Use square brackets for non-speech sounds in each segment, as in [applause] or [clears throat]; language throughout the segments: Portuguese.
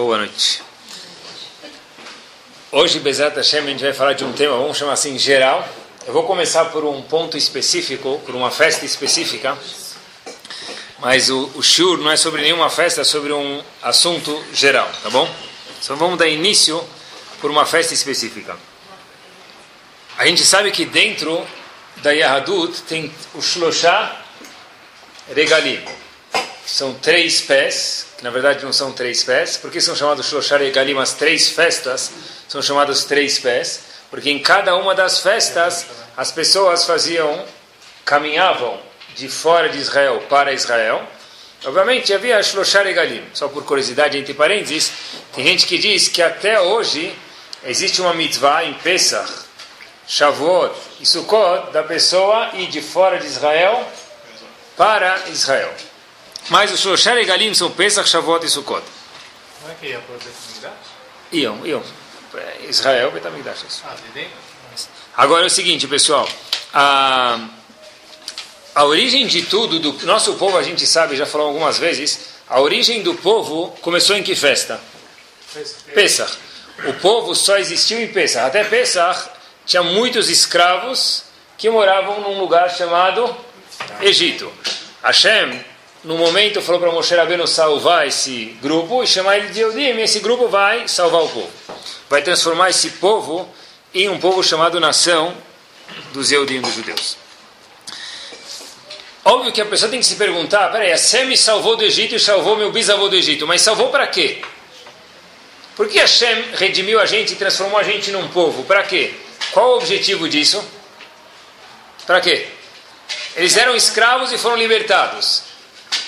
Boa noite. Hoje, Bezat Hashem, a gente vai falar de um tema, vamos chamar assim, geral. Eu vou começar por um ponto específico, por uma festa específica. Mas o, o shur não é sobre nenhuma festa, é sobre um assunto geral, tá bom? Então vamos dar início por uma festa específica. A gente sabe que dentro da Yahadut tem o Shloshah Regalim. São três pés, que na verdade não são três pés. Por que são chamados Shloshah Regalim? As três festas são chamadas três pés. Porque em cada uma das festas as pessoas faziam, caminhavam de fora de Israel para Israel. Obviamente havia Shloshah Regalim. Só por curiosidade, entre parênteses, tem gente que diz que até hoje existe uma mitzvah em Pesach, Shavuot e Sukkot da pessoa ir de fora de Israel para Israel. Mas os Shloshah Regalim são Pesach, Shavuot e Sukkot. Não é que ia para o Betamigdash? Iam, iam. Israel, Betamigdash. Ah, de dentro? Agora é o seguinte, pessoal. A, a origem de tudo, do nosso povo, a gente sabe, já falou algumas vezes, a origem do povo começou em que festa? Pesach. O povo só existiu em Pesach. Até Pesach tinha muitos escravos que moravam num lugar chamado Egito. Hashem, no momento, falou para Moshe Rabbeinu salvar esse grupo e chamar ele de Eudim, esse grupo vai salvar o povo. Vai transformar esse povo em um povo chamado nação dos Eudim, dos judeus. Óbvio que a pessoa tem que se perguntar, peraí, Hashem me salvou do Egito e salvou meu bisavô do Egito, mas salvou para quê? Por que Hashem redimiu a gente e transformou a gente num povo? Para quê? Qual o objetivo disso? Para quê? Eles eram escravos e foram libertados.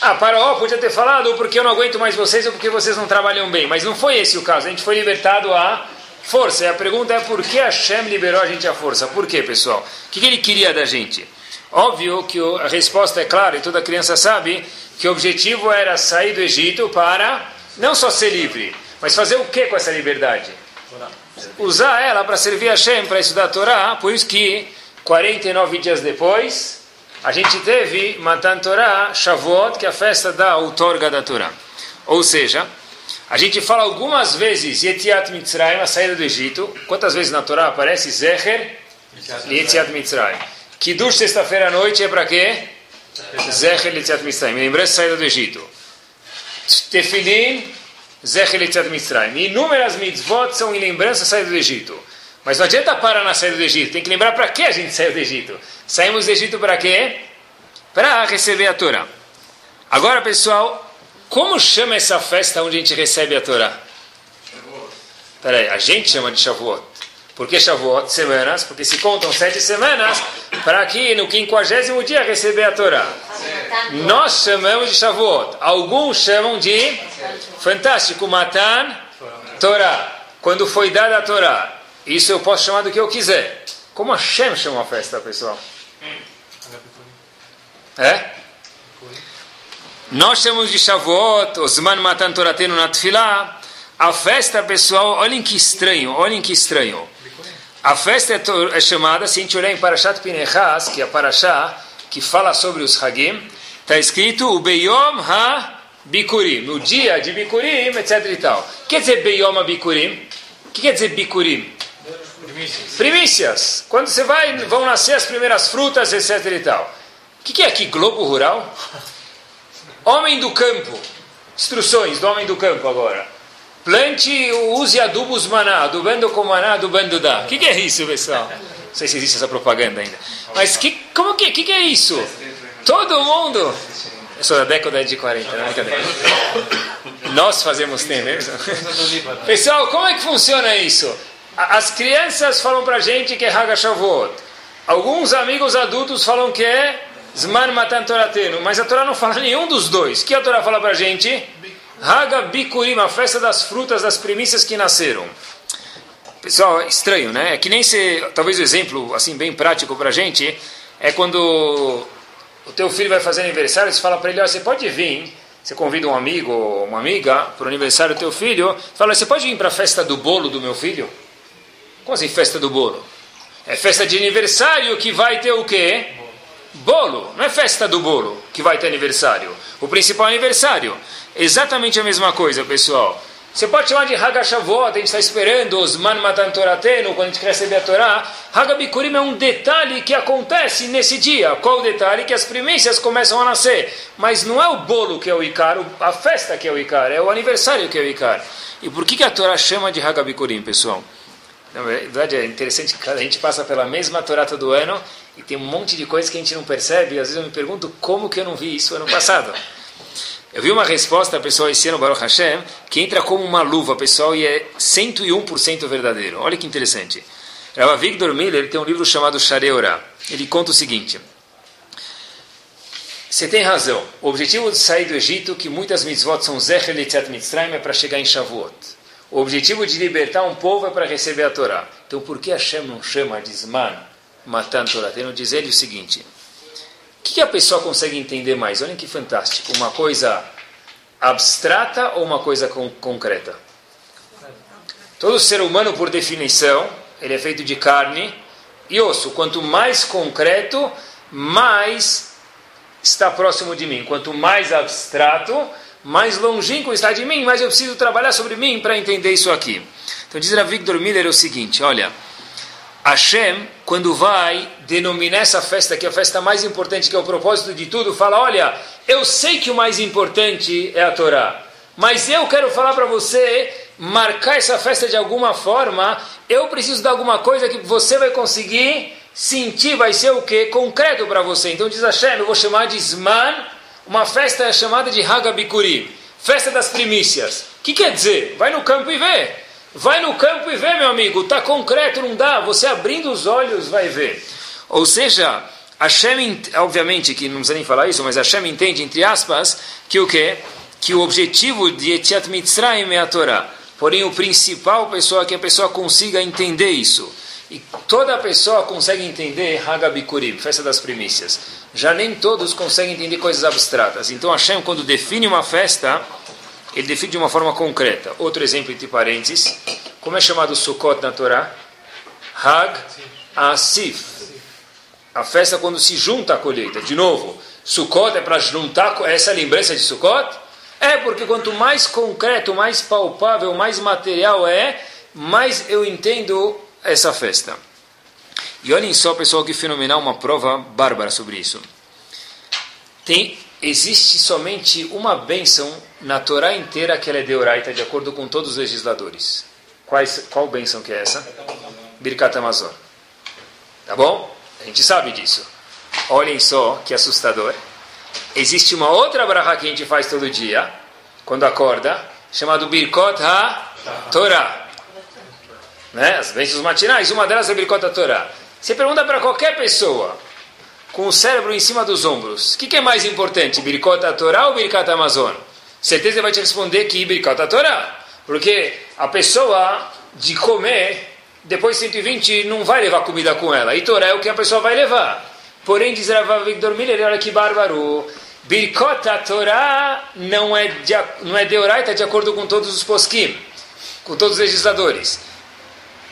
Ah, Paraó podia ter falado porque eu não aguento mais vocês ou porque vocês não trabalham bem. Mas não foi esse o caso. A gente foi libertado à força. E a pergunta é por que Hashem liberou a gente à força? Por quê, pessoal? O que ele queria da gente? Óbvio que a resposta é clara e toda criança sabe que o objetivo era sair do Egito para não só ser livre, mas fazer o que com essa liberdade? Usar ela para servir a Hashem, para estudar a Torá. Por isso que 49 dias depois a gente teve Matan Torah Shavuot, que é a festa da outorga da Torá. Ou seja, a gente fala algumas vezes Yetiat Mitzrayim, a saída do Egito. Quantas vezes na Torá aparece Zecher e Yetiat Mitzrayim? Kiddush sexta-feira à noite é para quê? Zecher Yetiat Mitzrayim, lembrança da saída do Egito. Tefilim, Zecher Yetiat Mitzrayim. Inúmeras mitzvot são em lembrança da saída do Egito. Mas não adianta parar na saída do Egito, tem que lembrar para que a gente saiu do Egito. Saímos do Egito para quê? Para receber a Torá. Agora, pessoal, como chama essa festa onde a gente recebe a Torá? Peraí, a gente chama de Shavuot. Por que Shavuot? Semanas, porque se contam sete semanas para aqui no quinquagésimo dia receber a Torá. Nós chamamos de Shavuot. Alguns chamam de fantástico, Matan Torá. Quando foi dada a Torá. Isso eu posso chamar do que eu quiser. Como Hashem chama a festa, pessoal? É? Nós chamamos de Shavuot, Osman Matan Toratenu Natfilah. A festa, pessoal, olhem que estranho, olhem que estranho. A festa é, é chamada, se a gente olhar em Parashat Pinechas, que é a Parashá, que fala sobre os Hagim, está escrito o Beyom Ha-Bikurim, no dia de Bikurim, etc e tal. Quer dizer Beyom Ha-Bikurim? O que quer dizer Bikurim? Primícias. Quando você vai, vão nascer as primeiras frutas, etc e tal. O que, que é aqui? Globo Rural? Homem do campo. Instruções do homem do campo agora. Plante, use adubos maná, adubando com maná, adubando dá. O que, que é isso, pessoal? Não sei se existe essa propaganda ainda. Mas que, como que, que, que é isso? Todo mundo. Eu sou da década de 40, não é brincadeira. Nós fazemos tempo, mesmo. Pessoal, como é que funciona isso? As crianças falam pra gente que é Haga Shavuot. Alguns amigos adultos falam que é Zman Matan Toratenu. Mas a Torá não fala [laughs] nenhum dos dois. O que a Torá fala pra gente? Haga Bikurim, a festa das frutas, das primícias que nasceram. Pessoal, é estranho, né? É que nem se... Talvez o exemplo, assim, bem prático pra gente, é quando o teu filho vai fazer aniversário, você fala para ele, ó, você pode vir... Você convida um amigo ou uma amiga para o aniversário do teu filho, fala, você pode vir para a festa do bolo do meu filho? Assim festa do bolo? É festa de aniversário que vai ter o quê? Bolo. Não é festa do bolo que vai ter aniversário. O principal aniversário. Exatamente a mesma coisa, pessoal. Você pode chamar de Hagashavot, a gente está esperando os Man Matan Torateno, quando a gente recebe a Torá. Hagabikurim é um detalhe que acontece nesse dia. Qual o detalhe? Que as primícias começam a nascer. Mas não é o bolo que é o Icar, a festa que é o Icar, é o aniversário que é o Icar. E por que, que a Torá chama de Hagabikurim, pessoal? Na verdade é interessante que a gente passa pela mesma Torá todo ano e tem um monte de coisas que a gente não percebe. E às vezes eu me pergunto como que eu não vi isso ano passado. Eu vi uma resposta, pessoal, esse ano, Baruch Hashem, que entra como uma luva, pessoal, e é 101% verdadeiro. Olha que interessante. Rav Victor Miller tem um livro chamado Shareorá. Ele conta o seguinte. Você tem razão. O objetivo de sair do Egito, que muitas mitzvot são Zecher Litzat Mitzrayim, é para chegar em Shavuot. O objetivo de libertar um povo é para receber a Torá. Então, por que Hashem não chama de Zman, Matan Torá? Tem dizer o seguinte. O que, que a pessoa consegue entender mais? Olhem que fantástico. Uma coisa abstrata ou uma coisa con concreta? Todo ser humano, por definição, ele é feito de carne e osso. Quanto mais concreto, mais está próximo de mim. Quanto mais abstrato, mais longínquo está de mim, mas eu preciso trabalhar sobre mim para entender isso aqui. Então diz a Victor Miller o seguinte, olha, Hashem, quando vai denominar essa festa, que é a festa mais importante, que é o propósito de tudo, fala: Olha, eu sei que o mais importante é a Torá, mas eu quero falar para você, marcar essa festa de alguma forma, eu preciso de alguma coisa que você vai conseguir sentir, vai ser o que? Concreto para você. Então diz Hashem: Eu vou chamar de Zman, uma festa chamada de Hagabikuri, festa das primícias. O que quer dizer? Vai no campo e vê. Vai no campo e vê, meu amigo. Está concreto, não dá. Você abrindo os olhos vai ver. Ou seja, Hashem, obviamente que não precisa nem falar isso, mas Hashem entende, entre aspas, que o quê? Que o objetivo de Etiat Mitzrayim é a Torá. Porém, o principal, pessoal, é que a pessoa consiga entender isso. E toda pessoa consegue entender Hagabikurim, festa das primícias. Já nem todos conseguem entender coisas abstratas. Então, Hashem, quando define uma festa, ele define de uma forma concreta. Outro exemplo entre parênteses, como é chamado Sukkot na Torá? Hag Asif. A festa quando se junta a colheita. De novo, Sukkot é para juntar essa lembrança de Sukkot? É porque quanto mais concreto, mais palpável, mais material é, mais eu entendo essa festa. E olhem só, pessoal, que fenomenal, uma prova bárbara sobre isso. Tem existe somente uma bênção na Torá inteira que ela é deoraita, de acordo com todos os legisladores. Quais, qual bênção que é essa? Birkat Amazon. Tá bom? A gente sabe disso. Olhem só que assustador. Existe uma outra braha que a gente faz todo dia, quando acorda, chamado Birkot HaTorah. Né? As bênçãos matinais, uma delas é Birkot HaTorah. Você pergunta para qualquer pessoa, com o cérebro em cima dos ombros. O que, que é mais importante, Birkot Torá ou Birkat Amazon? Certeza ele vai te responder que Birkot Torá. Porque a pessoa de comer, depois de 120, não vai levar comida com ela. E Torá é o que a pessoa vai levar. Porém, diz Rav Victor Miller, olha que bárbaro. Birkot Torá não é, de, não é deoraita de acordo com todos os poskim, com todos os legisladores.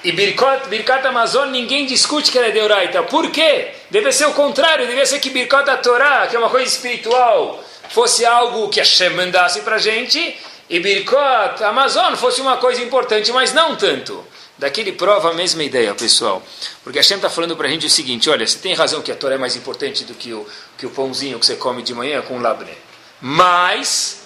E Birkot, Birkat Amazon, ninguém discute que ela é deoraita. Por quê? Deve ser o contrário, deve ser que Birkat a Torá, que é uma coisa espiritual, fosse algo que Hashem mandasse para gente, e Birkot Amazon fosse uma coisa importante, mas não tanto. Daquele prova a mesma ideia, pessoal. Porque Hashem está falando para a gente o seguinte, olha, você tem razão que a Torá é mais importante do que o, que o pãozinho que você come de manhã com labne. Mas,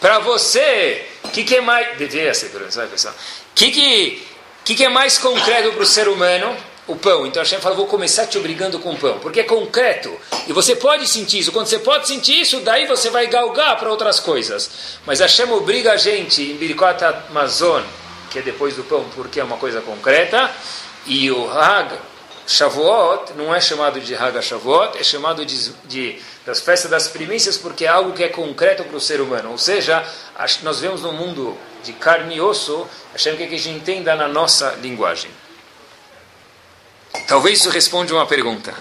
para você, o que, que é mais... Devia ser, pessoal. O que, que que, que é mais concreto para o ser humano? O pão. Então Hashem fala, vou começar te obrigando com o pão, porque é concreto. E você pode sentir isso. Quando você pode sentir isso, daí você vai galgar para outras coisas. Mas Hashem obriga a gente em Birkot Amazon, que é depois do pão, porque é uma coisa concreta. E o Hag Shavuot não é chamado de Hag Shavuot, é chamado de, de das festas das primícias, porque é algo que é concreto para o ser humano. Ou seja, nós vemos no mundo de carne e osso, Hashem quer que a gente entenda na nossa linguagem. Talvez isso responda uma pergunta.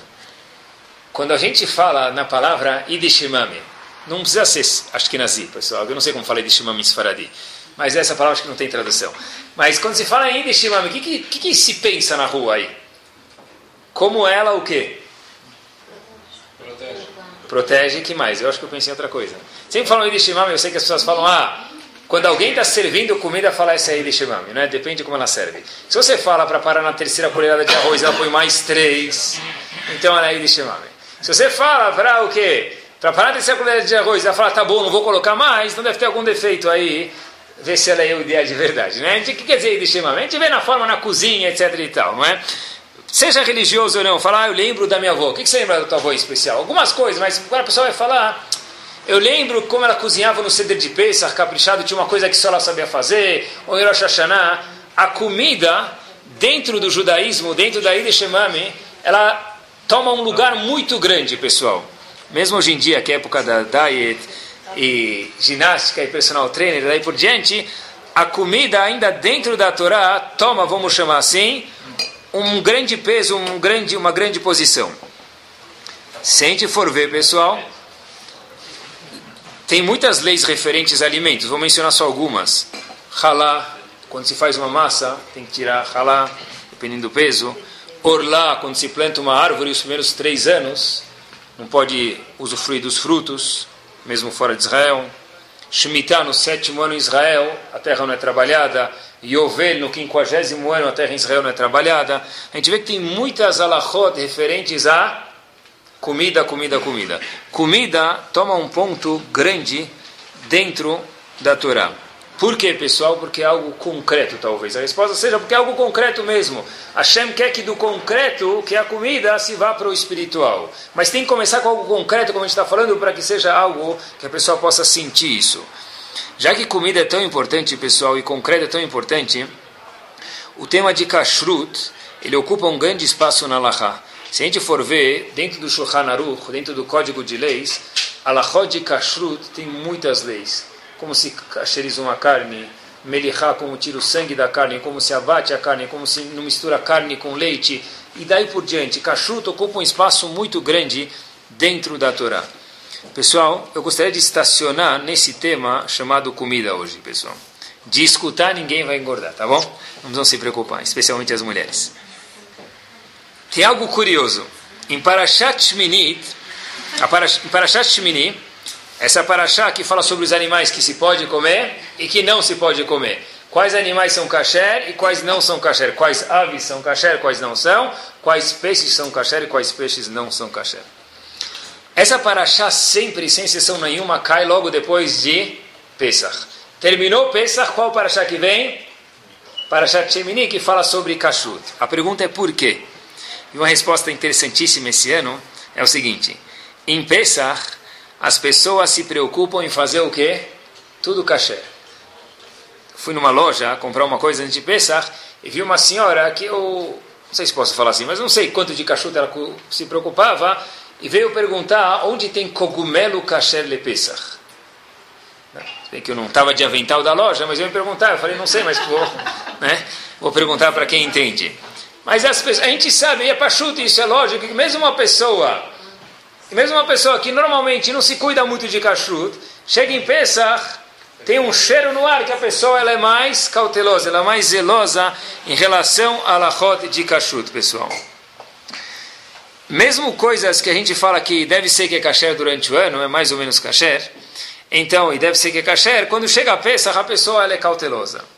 Quando a gente fala na palavra Idishimami, não precisa ser Ashkenazi, pessoal, eu não sei como fala Idishimami em Sfaradi, mas essa palavra acho que não tem tradução. Mas quando se fala em Idishimami, o que, que, que, se pensa na rua aí? Como ela o quê? Protege. Protege, que mais? Eu acho que eu pensei em outra coisa. Sempre falam Idishimami, eu sei que as pessoas falam, ah, quando alguém está servindo comida, fala essa aí de shemami, né? Depende de como ela serve. Se você fala para parar na terceira colherada de arroz, ela põe mais três, então ela é de shemami. Se você fala para o quê? Para parar na terceira colherada de arroz, ela fala, tá bom, não vou colocar mais, então deve ter algum defeito aí. Vê se ela é o ideal de verdade, né? O que quer dizer de shemami? A gente vê na forma, na cozinha, etc e tal, não é? Seja religioso ou não, falar, ah, eu lembro da minha avó. O que você lembra da tua avó especial? Algumas coisas, mas agora a pessoa vai falar, eu lembro como ela cozinhava no ceder de Pesach, caprichado, tinha uma coisa que só ela sabia fazer, ou em Rosh Hashanah. A comida, dentro do judaísmo, dentro da Ida Shemami, ela toma um lugar muito grande, pessoal. Mesmo hoje em dia, que é época da diet e ginástica e personal trainer, daí por diante, a comida ainda dentro da Torá toma, vamos chamar assim, um grande peso, um grande, uma grande posição. Se a gente for ver, pessoal, tem muitas leis referentes a alimentos, vou mencionar só algumas. Halá, quando se faz uma massa, tem que tirar halá, dependendo do peso. Orlá, quando se planta uma árvore, os primeiros três anos, não pode usufruir dos frutos, mesmo fora de Israel. Shemitah, no sétimo ano em Israel, a terra não é trabalhada. Yovel, no quinquagésimo ano, a terra em Israel não é trabalhada. A gente vê que tem muitas alachot referentes a comida, comida, comida. Comida toma um ponto grande dentro da Torá. Por quê, pessoal? Porque é algo concreto, talvez. A resposta seja porque é algo concreto mesmo. Hashem quer que do concreto, que a comida, se vá para o espiritual. Mas tem que começar com algo concreto, como a gente está falando, para que seja algo que a pessoa possa sentir isso. Já que comida é tão importante, pessoal, e concreto é tão importante, o tema de kashrut, ele ocupa um grande espaço na Lahá. Se a gente for ver, dentro do Shulchan Aruch, dentro do Código de Leis, Alachot de Kashrut tem muitas leis. Como se cacheriza uma carne, Melihá, como tira o sangue da carne, como se abate a carne, como se não mistura carne com leite, e daí por diante. Kashrut ocupa um espaço muito grande dentro da Torá. Pessoal, eu gostaria de estacionar nesse tema chamado comida hoje, pessoal. De escutar, ninguém vai engordar, tá bom? Não se preocupar, especialmente as mulheres. Tem algo curioso. Em Parashat Shminit, a Parash, em Parashat Shmini, essa Parashá que fala sobre os animais que se pode comer e que não se pode comer. Quais animais são kasher e quais não são kasher? Quais aves são kasher, quais não são? Quais peixes são kasher e quais peixes não são kasher? Essa Parashá sempre, sem exceção nenhuma, cai logo depois de Pesach. Terminou Pesach, qual Parashá que vem? Parashat Shemini, que fala sobre kashrut. A pergunta é por quê? E uma resposta interessantíssima esse ano é o seguinte: em Pesach, as pessoas se preocupam em fazer o quê? Tudo kasher. Fui numa loja comprar uma coisa antes de Pesach e vi uma senhora que eu não sei se posso falar assim, mas não sei quanto de kashrut ela se preocupava e veio perguntar onde tem cogumelo kasher le Pesach. Bem que eu não estava de avental da loja, mas eu me perguntar, eu falei, não sei, mas vou, [laughs] né? vou perguntar para quem entende. Mas pessoas, a gente sabe, e é pachuto, isso é lógico, que mesmo uma pessoa, mesmo uma pessoa que normalmente não se cuida muito de kashrut, chega em Pesach, tem um cheiro no ar que a pessoa ela é mais cautelosa, ela é mais zelosa em relação a lachot de kashrut, pessoal. Mesmo coisas que a gente fala que deve ser que é kasher durante o ano, é mais ou menos kasher, então, e deve ser que é kasher, quando chega a Pesach, a pessoa ela é cautelosa.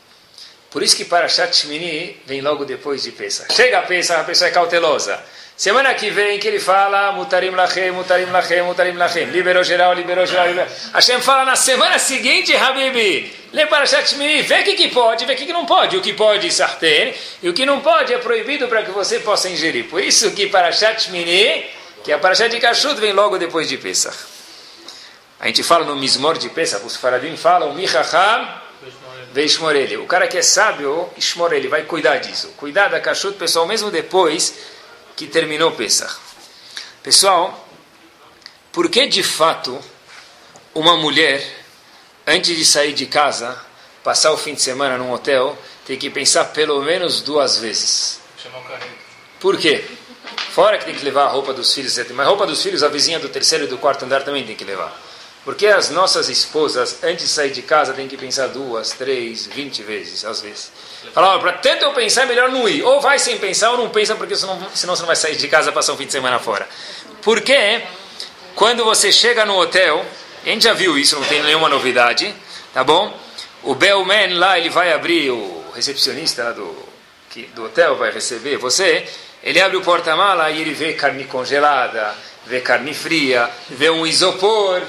Por isso que Parashat Shmini vem logo depois de Pesach. Chega a Pesach, a pessoa é cautelosa. Semana que vem que ele fala Mutarim Lachem, Mutarim Lachem, Mutarim Lachem. Liberou geral, liberou geral, liberou. Hashem fala na semana seguinte, Habibi, lê Parashat Shmini, vê o que, que pode, vê o que, que não pode. O que pode, sartén, e o que não pode é proibido para que você possa ingerir. Por isso que Parashat Shmini, que é a Parashat de Kashut, vem logo depois de Pesach. A gente fala no Mismor de Pesach, os faradim falam, Michacham, Veishmor ele. O cara que é sábio, Ishmor ele, vai cuidar disso. Cuidar da kashrut, pessoal, mesmo depois que terminou Pesach. Pessoal, por que de fato uma mulher, antes de sair de casa, passar o fim de semana num hotel, tem que pensar pelo menos duas vezes? Por quê? Fora que tem que levar a roupa dos filhos, mas a roupa dos filhos, a vizinha do terceiro e do quarto andar também tem que levar. Porque as nossas esposas, antes de sair de casa, têm que pensar duas, três, vinte vezes, às vezes. Falar, para tanto eu pensar, é melhor não ir. Ou vai sem pensar, ou não pensa, porque senão, senão você não vai sair de casa passar um fim de semana fora. Porque quando você chega no hotel, a gente já viu isso, não tem nenhuma novidade, tá bom? o bellman lá, ele vai abrir, o recepcionista do, que, do hotel vai receber você, ele abre o porta-mala e ele vê carne congelada, vê carne fria, vê um isopor,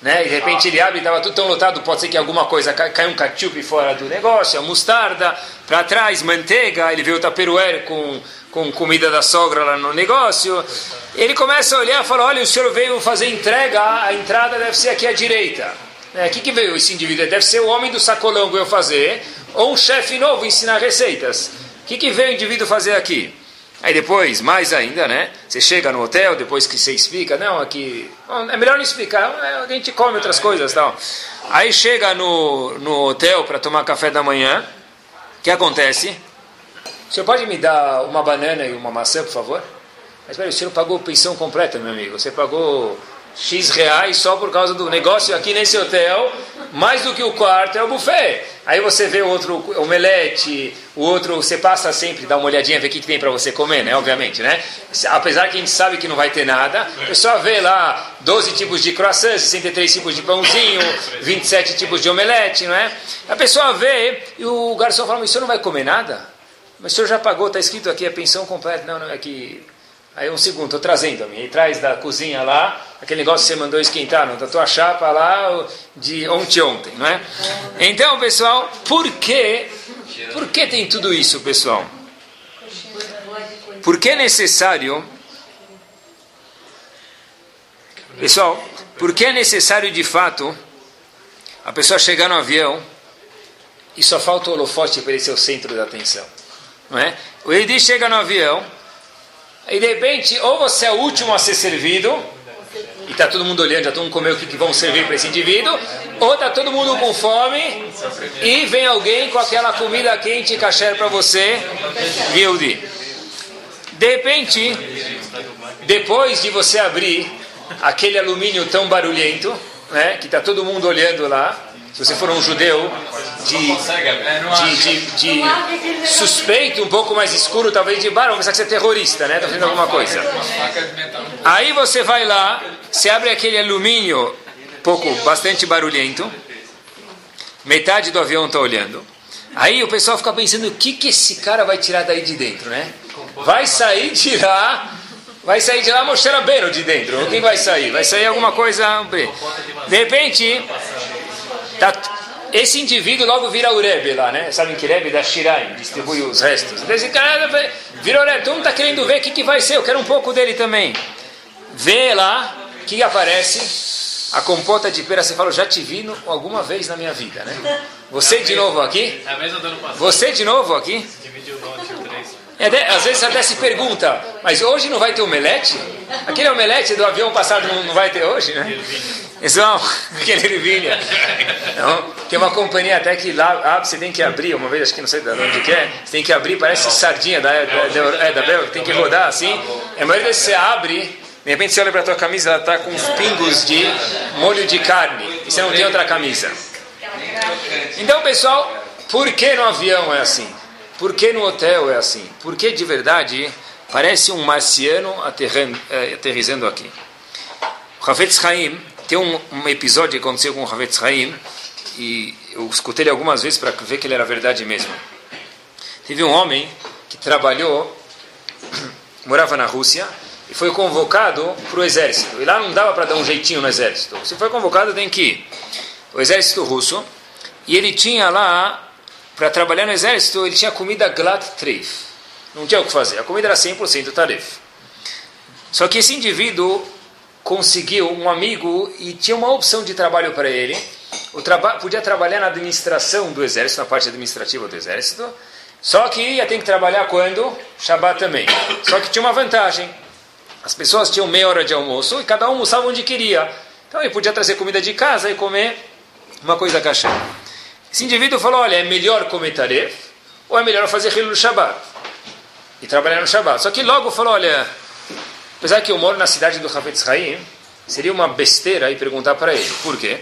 né? E de repente ele abre e estava tudo tão lotado, pode ser que alguma coisa cai um ketchup fora do negócio, a mostarda, para trás manteiga, ele vê o taperoeiro com, com comida da sogra lá no negócio. Ele começa a olhar e fala, olha, o senhor veio fazer entrega, a entrada deve ser aqui à direita. O é, que, que veio esse indivíduo? Deve ser o homem do sacolão que veio fazer, ou um chefe novo ensinar receitas. O que, que veio o indivíduo fazer aqui? Aí depois, mais ainda, né? Você chega no hotel, depois que você explica, não, aqui. é melhor não explicar, é, a gente come outras coisas tal. Aí chega no, no hotel para tomar café da manhã, o que acontece? O senhor pode me dar uma banana e uma maçã, por favor? Mas peraí, o senhor pagou pensão completa, meu amigo. Você pagou X reais só por causa do negócio aqui nesse hotel, mais do que o quarto é o buffet. Aí você vê o outro omelete, o outro, você passa sempre, dá uma olhadinha, ver o que, que tem para você comer, né? Obviamente, né? Apesar que a gente sabe que não vai ter nada, o pessoal vê lá 12 tipos de croissant, 63 tipos de pãozinho, 27 tipos de omelete, não é? A pessoa vê e o garçom fala, mas o senhor não vai comer nada? Mas o senhor já pagou, está escrito aqui a pensão completa. Não, não, é que Aí um segundo, estou trazendo a mim. Aí traz da cozinha lá, aquele negócio que você mandou esquentar, não, da tua chapa lá de ontem ontem, não é? Então, pessoal, por que, por que tem tudo isso, pessoal? Por que é necessário, pessoal, por que é necessário de fato a pessoa chegar no avião e só falta o holofote para ele ser o centro da atenção? Não é? O Edi chega no avião e de repente, ou você é o último a ser servido, e está todo mundo olhando, já todo mundo comeu o que, que vão servir para esse indivíduo, ou está todo mundo com fome e vem alguém com aquela comida quente e caché para você, Guilde. De repente, depois de você abrir aquele alumínio tão barulhento, né, que está todo mundo olhando lá, se você for um judeu de, de, de, de suspeito, um pouco mais escuro, talvez de bar, vamos pensar que você é terrorista, né? Está fazendo alguma coisa. Aí você vai lá, você abre aquele alumínio, pouco, bastante barulhento, metade do avião está olhando. Aí o pessoal fica pensando, o que, que esse cara vai tirar daí de dentro, né? Vai sair tirar vai sair de lá Moshe Rabbeinu de dentro. O que vai sair? Vai sair alguma coisa... De repente, Tá, esse indivíduo logo vira o Rebbe lá, né? Sabem que Rebbe da Shirai distribui os restos. Então, esse cara vira o Rebbe. Todo mundo está querendo ver o que, que vai ser. Eu quero um pouco dele também. Vê lá que aparece a compota de pera. Você falou, já te vi no, alguma vez na minha vida, né? [laughs] Você de novo aqui? Você de novo aqui? É, às vezes até se pergunta, mas hoje não vai ter omelete? Aquele omelete do avião passado não, não vai ter hoje, né? Pessoal, [laughs] aquele ervilha. Então, tem uma companhia até que lá abre, você tem que abrir, uma vez, acho que não sei de onde que é, você tem que abrir, parece sardinha da, da, da, é, da Bélgica, tem que rodar assim. É mais vezes você abre, de repente você olha para a tua camisa, ela está com uns pingos de molho de carne, e você não tem outra camisa. Então, pessoal, por que no avião é assim? Por que no hotel é assim? Por que de verdade parece um marciano eh, aterrizando aqui? O Hafetz Haim tem um, um, episódio que aconteceu com o Havetz Haim e eu escutei ele algumas vezes para ver que ele era verdade mesmo. Teve um homem que trabalhou, [clears throat] morava na Rússia e foi convocado para o exército. E lá não dava para dar um jeitinho no exército. Se foi convocado, tem que ir. O exército russo. E ele tinha lá para trabalhar no exército, ele tinha comida glat treif. Não tinha o que fazer. A comida era 100% taref. Só que esse indivíduo conseguiu um amigo e tinha uma opção de trabalho para ele. O traba podia trabalhar na administração do exército, na parte administrativa do exército. Só que ia ter que trabalhar quando? Shabbat também. Só que tinha uma vantagem. As pessoas tinham meia hora de almoço e cada um almoçava onde queria. Então ele podia trazer comida de casa e comer uma coisa cachê. Esse indivíduo falou, olha, é melhor comer taref ou é melhor fazer Hilul Shabbat? E trabalhar no Shabbat. Só que logo falou, olha, apesar que eu moro na cidade do Havetz Haim, seria uma besteira ir perguntar para ele. Por quê?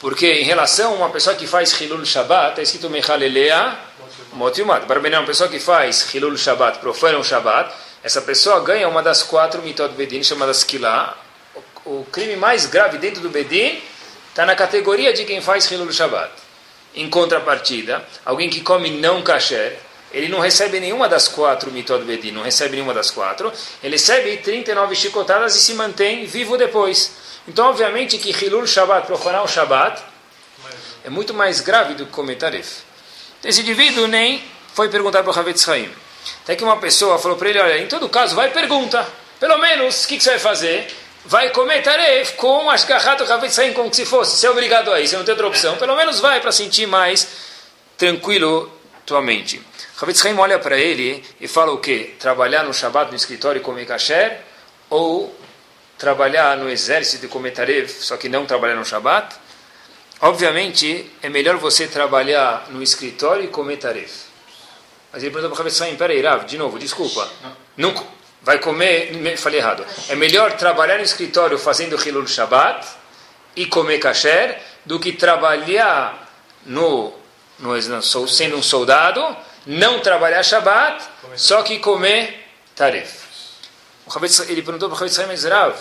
Porque em relação a uma pessoa que faz Hilul Shabbat, está escrito Mechalelea Motiumat. Para uma pessoa que faz Hilul Shabbat, profana o Shabbat, essa pessoa ganha uma das quatro mitot Bedin, chamadas Kilah. O crime mais grave dentro do Bedin está na categoria de quem faz Hilul Shabbat. Em contrapartida, alguém que come não kasher, ele não recebe nenhuma das quatro mitod bedin, não recebe nenhuma das quatro, ele recebe 39 chicotadas e se mantém vivo depois. Então, obviamente que Hilul Shabbat, profanar o Shabbat, é muito mais grave do que comer taref. Esse indivíduo nem foi perguntar para o Havetz Haim. Até que uma pessoa falou para ele, olha, em todo caso, vai pergunta. Pelo menos, o que, que, você vai fazer? Vai comer taref com as garratas do Havetz Haim, como se fosse. Você é obrigado a isso, não tem outra opção. Pelo menos vai para sentir mais tranquilo tua mente. Havetz Haim olha para ele e fala o quê? Trabalhar no Shabbat no escritório e comer kasher? Ou trabalhar no exército e comer taref, só que não trabalhar no Shabbat? Obviamente, é melhor você trabalhar no escritório e comer taref. Mas ele perguntou para o Rav peraí, Rav, de novo, desculpa. Não. não vai comer, falei errado. É melhor trabalhar no escritório fazendo Hilul Shabbat e comer kasher do que trabalhar no, no, sendo um soldado, não trabalhar Shabbat, só que comer taref. Ele perguntou para o mas Rav,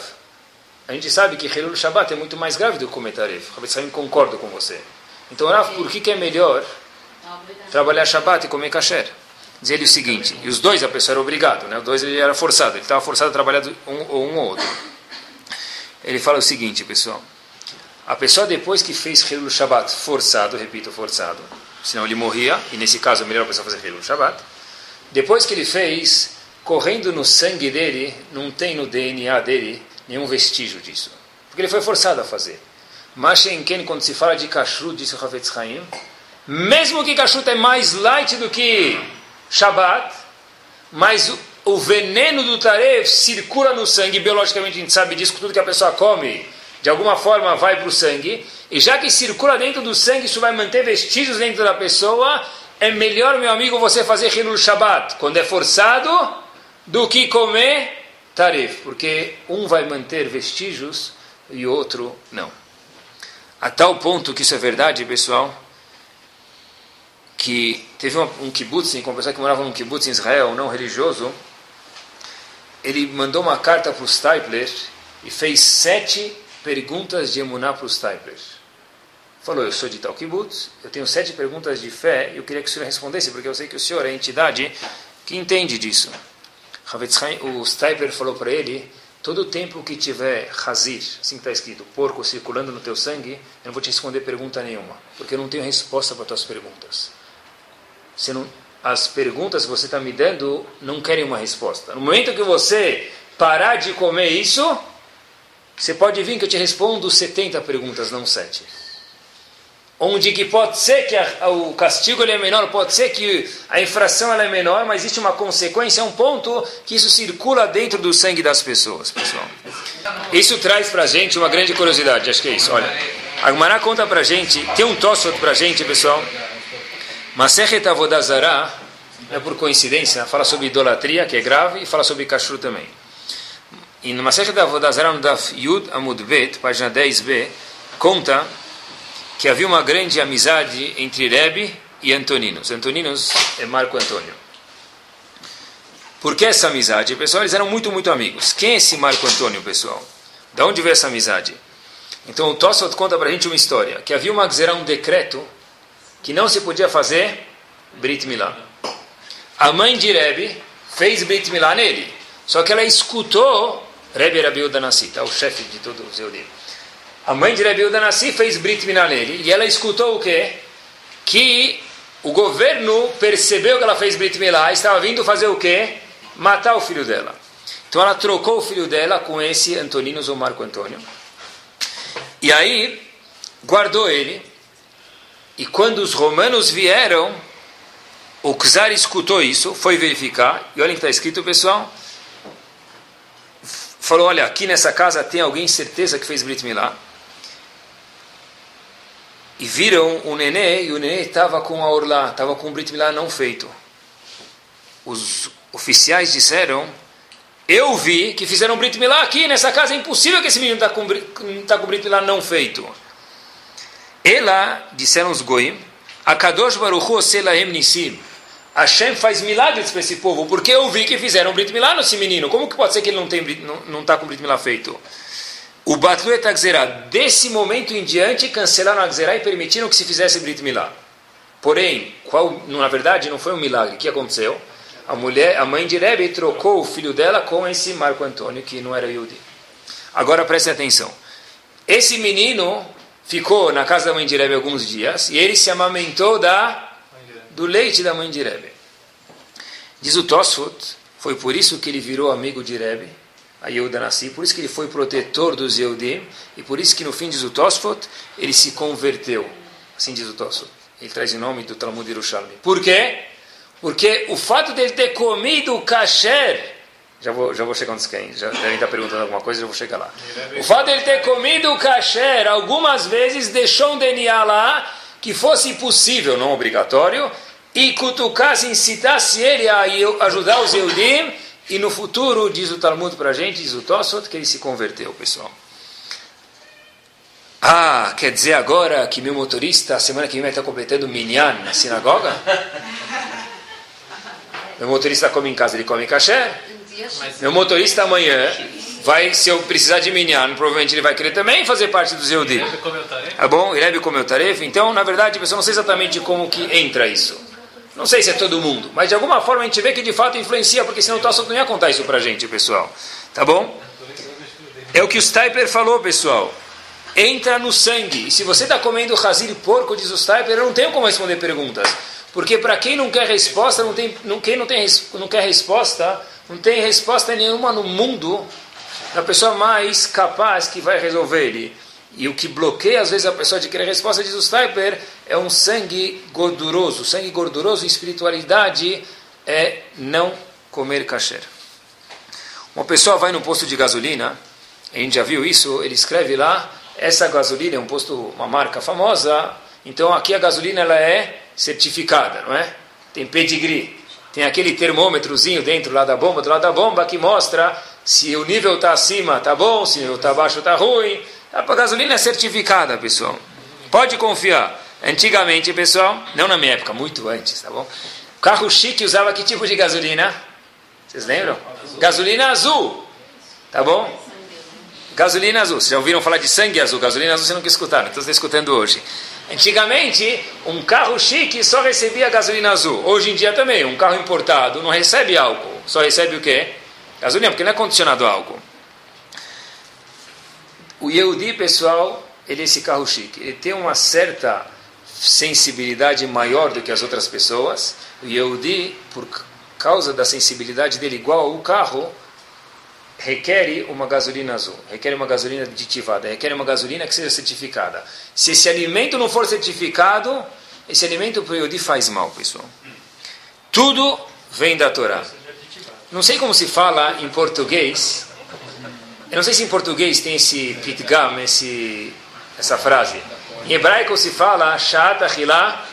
a gente sabe que Hilul Shabbat é muito mais grave do que comer taref. Rav Haim concordo com você. Então, Rav, por que, que é melhor trabalhar Shabbat e comer kasher? Diz ele o seguinte, e os dois a pessoa era obrigado, né? os dois ele era forçado, ele estava forçado a trabalhar um, um ou outro. Ele fala o seguinte, pessoal, a pessoa depois que fez Hilul Shabbat forçado, repito, forçado, senão ele morria, e nesse caso é melhor a pessoa fazer Hilul Shabbat, depois que ele fez, correndo no sangue dele, não tem no DNA dele nenhum vestígio disso. Porque ele foi forçado a fazer. Mas quando se fala de kashrut, disse o Havetz Haim, mesmo que kashrut é mais light do que Shabbat, mas o, veneno do taref circula no sangue, biologicamente a gente sabe disso, tudo que a pessoa come, de alguma forma vai para o sangue, e já que circula dentro do sangue, isso vai manter vestígios dentro da pessoa, é melhor, meu amigo, você fazer Hilul Shabbat, quando é forçado, do que comer taref, porque um vai manter vestígios e outro não. A tal ponto que isso é verdade, pessoal, que teve um, um kibbutz, que morava num kibbutz em Israel, não religioso, ele mandou uma carta para o Stipler e fez sete perguntas de emuná para o Stipler. Falou, eu sou de tal kibbutz, eu tenho sete perguntas de fé e eu queria que o senhor respondesse, porque eu sei que o senhor é a entidade que entende disso. o Stipler falou para ele, todo tempo que tiver hazir, assim está escrito, porco circulando no teu sangue, eu não vou te responder pergunta nenhuma, porque eu não tenho resposta para tuas perguntas. Não, as perguntas que você está me dando não querem uma resposta. No momento que você parar de comer isso, você pode vir que eu te respondo 70 perguntas, não 7. Onde que pode ser que a, o castigo é menor, pode ser que a infração é menor, mas existe uma consequência, um ponto que isso circula dentro do sangue das pessoas, pessoal. Isso traz para a gente uma grande curiosidade, acho que é isso. Olha, a Gmará conta para a gente, tem um tosso para a gente, pessoal, Masechet Avodazara, é por coincidência, fala sobre idolatria, que é grave, e fala sobre kashrut também. E no Masechet Avodazara, no Daf Yud Amud Bet, página 10b, conta que havia uma grande amizade entre Rebbe e Antoninos. Antoninos é Marco Antônio. Por que essa amizade? Pessoal, eles eram muito, muito amigos. Quem é esse Marco Antônio, pessoal? De onde veio essa amizade? Então o Tossot conta para a gente uma história, que havia uma, um decreto que não se podia fazer Brit Milá. A mãe de Rebbe fez Brit Milá nele. Só que ela escutou Rebbe Rabiu Danassi, tá? o chefe de todos os Eudim. A mãe de Rabiu Danassi fez Brit Milá nele. E ela escutou o quê? Que o governo percebeu que ela fez Brit Milá e estava vindo fazer o quê? Matar o filho dela. Então ela trocou o filho dela com esse Antoninos ou Marco Antônio. E aí guardou ele e quando os romanos vieram, o czar escutou isso, foi verificar, e olha o que está escrito, pessoal. Falou: Olha, aqui nessa casa tem alguém certeza que fez Brit Milá. E viram o nenê, e o nenê estava com a orla, estava com o Brit Milá não feito. Os oficiais disseram: Eu vi que fizeram Brit Milá aqui nessa casa, é impossível que esse menino está com, tá com Brit Milá não feito. Ela, disseram os goim, Akadosh Baruch Hu Selahem Nissim. Hashem faz milagres para esse povo, porque eu vi que fizeram Brit Milá nesse menino. Como que pode ser que ele não está não, não tá com Brit Milá feito? O Batlu Etagzerá, desse momento em diante, cancelaram a Gzerá e permitiram que se fizesse Brit Milá. Porém, qual, na verdade, não foi um milagre. O que aconteceu? A mulher, a mãe de Rebbe trocou o filho dela com esse Marco Antônio, que não era Yudi. Agora preste atenção. Esse menino ficou na casa da mãe de Rebbe alguns dias e ele se amamentou da, do leite da mãe de Rebbe. Diz o Tosfot, foi por isso que ele virou amigo de Rebbe, a Yehuda Nassi, por isso que ele foi protetor dos Yehudim, e por isso que no fim diz o Tosfot, ele se converteu. Assim diz o Tosfot. Ele traz o nome do Talmud Yerushalmi. Por quê? Porque o fato dele ter comido o kasher, já vou, já vou chegar onde quem, já devem estar perguntando alguma coisa, já vou chegar lá. O fato dele ter comido o kasher algumas vezes deixou um DNA lá que fosse possível, não obrigatório, e cutucasse, incitasse ele a ajudar os Eudim, e no futuro, diz o Talmud para a gente, diz o Tossot, que ele se converteu, pessoal. Ah, quer dizer agora que meu motorista, a semana que vem, vai estar completando minyan na sinagoga? [laughs] Meu motorista come em casa, ele come kasher. Meu motorista amanhã vai, se eu precisar de minyan, provavelmente ele vai querer também fazer parte do Zeudi. Tá bom? Irebe comeu tarefa. Então, na verdade, pessoal, não sei exatamente como que entra isso. Não sei se é todo mundo, mas de alguma forma a gente vê que de fato influencia, porque senão o Tosso não ia contar isso pra gente, pessoal. Tá bom? É o que o Stiper falou, pessoal. Entra no sangue. E se você está comendo razir porco, diz o Stiper, eu não tenho como responder perguntas. Porque para quem não quer resposta, não tem, não, quem não, tem, não quer resposta, não tem resposta nenhuma no mundo da pessoa mais capaz que vai resolver ele. E o que bloqueia às vezes a pessoa de querer resposta, diz o Stiper, é um sangue gorduroso. Sangue gorduroso, espiritualidade, é não comer kasher. Uma pessoa vai no posto de gasolina, a gente já viu isso, ele escreve lá, essa gasolina é um posto, uma marca famosa, então aqui a gasolina ela é certificada, não é? Tem pedigree. Tem aquele termômetrozinho dentro lá da bomba, do lado da bomba, que mostra se o nível está acima, está bom, se o está abaixo, está ruim. A gasolina é certificada, pessoal. Pode confiar. Antigamente, pessoal, não na minha época, muito antes, tá bom? O carro chique usava que tipo de gasolina? Vocês lembram? Gasolina azul, tá bom? Gasolina azul. Vocês já ouviram falar de sangue azul? Gasolina azul você nunca escutaram, você está escutando hoje. Antigamente, um carro chique só recebia gasolina azul. Hoje em dia também, um carro importado não recebe álcool. Só recebe o quê? Gasolina, porque não é condicionado a álcool. O Yehudi, pessoal, ele é esse carro chique. Ele tem uma certa sensibilidade maior do que as outras pessoas. O Yehudi, por causa da sensibilidade dele igual ao carro, requer uma gasolina azul, requer uma gasolina aditivada, requer uma gasolina que seja certificada. Se esse alimento não for certificado, esse alimento para o Yodi faz mal, pessoal. Tudo vem da Torá. Não sei como se fala em português. Eu não sei se em português tem esse pitgam, esse, essa frase. Em hebraico se fala shat achilá,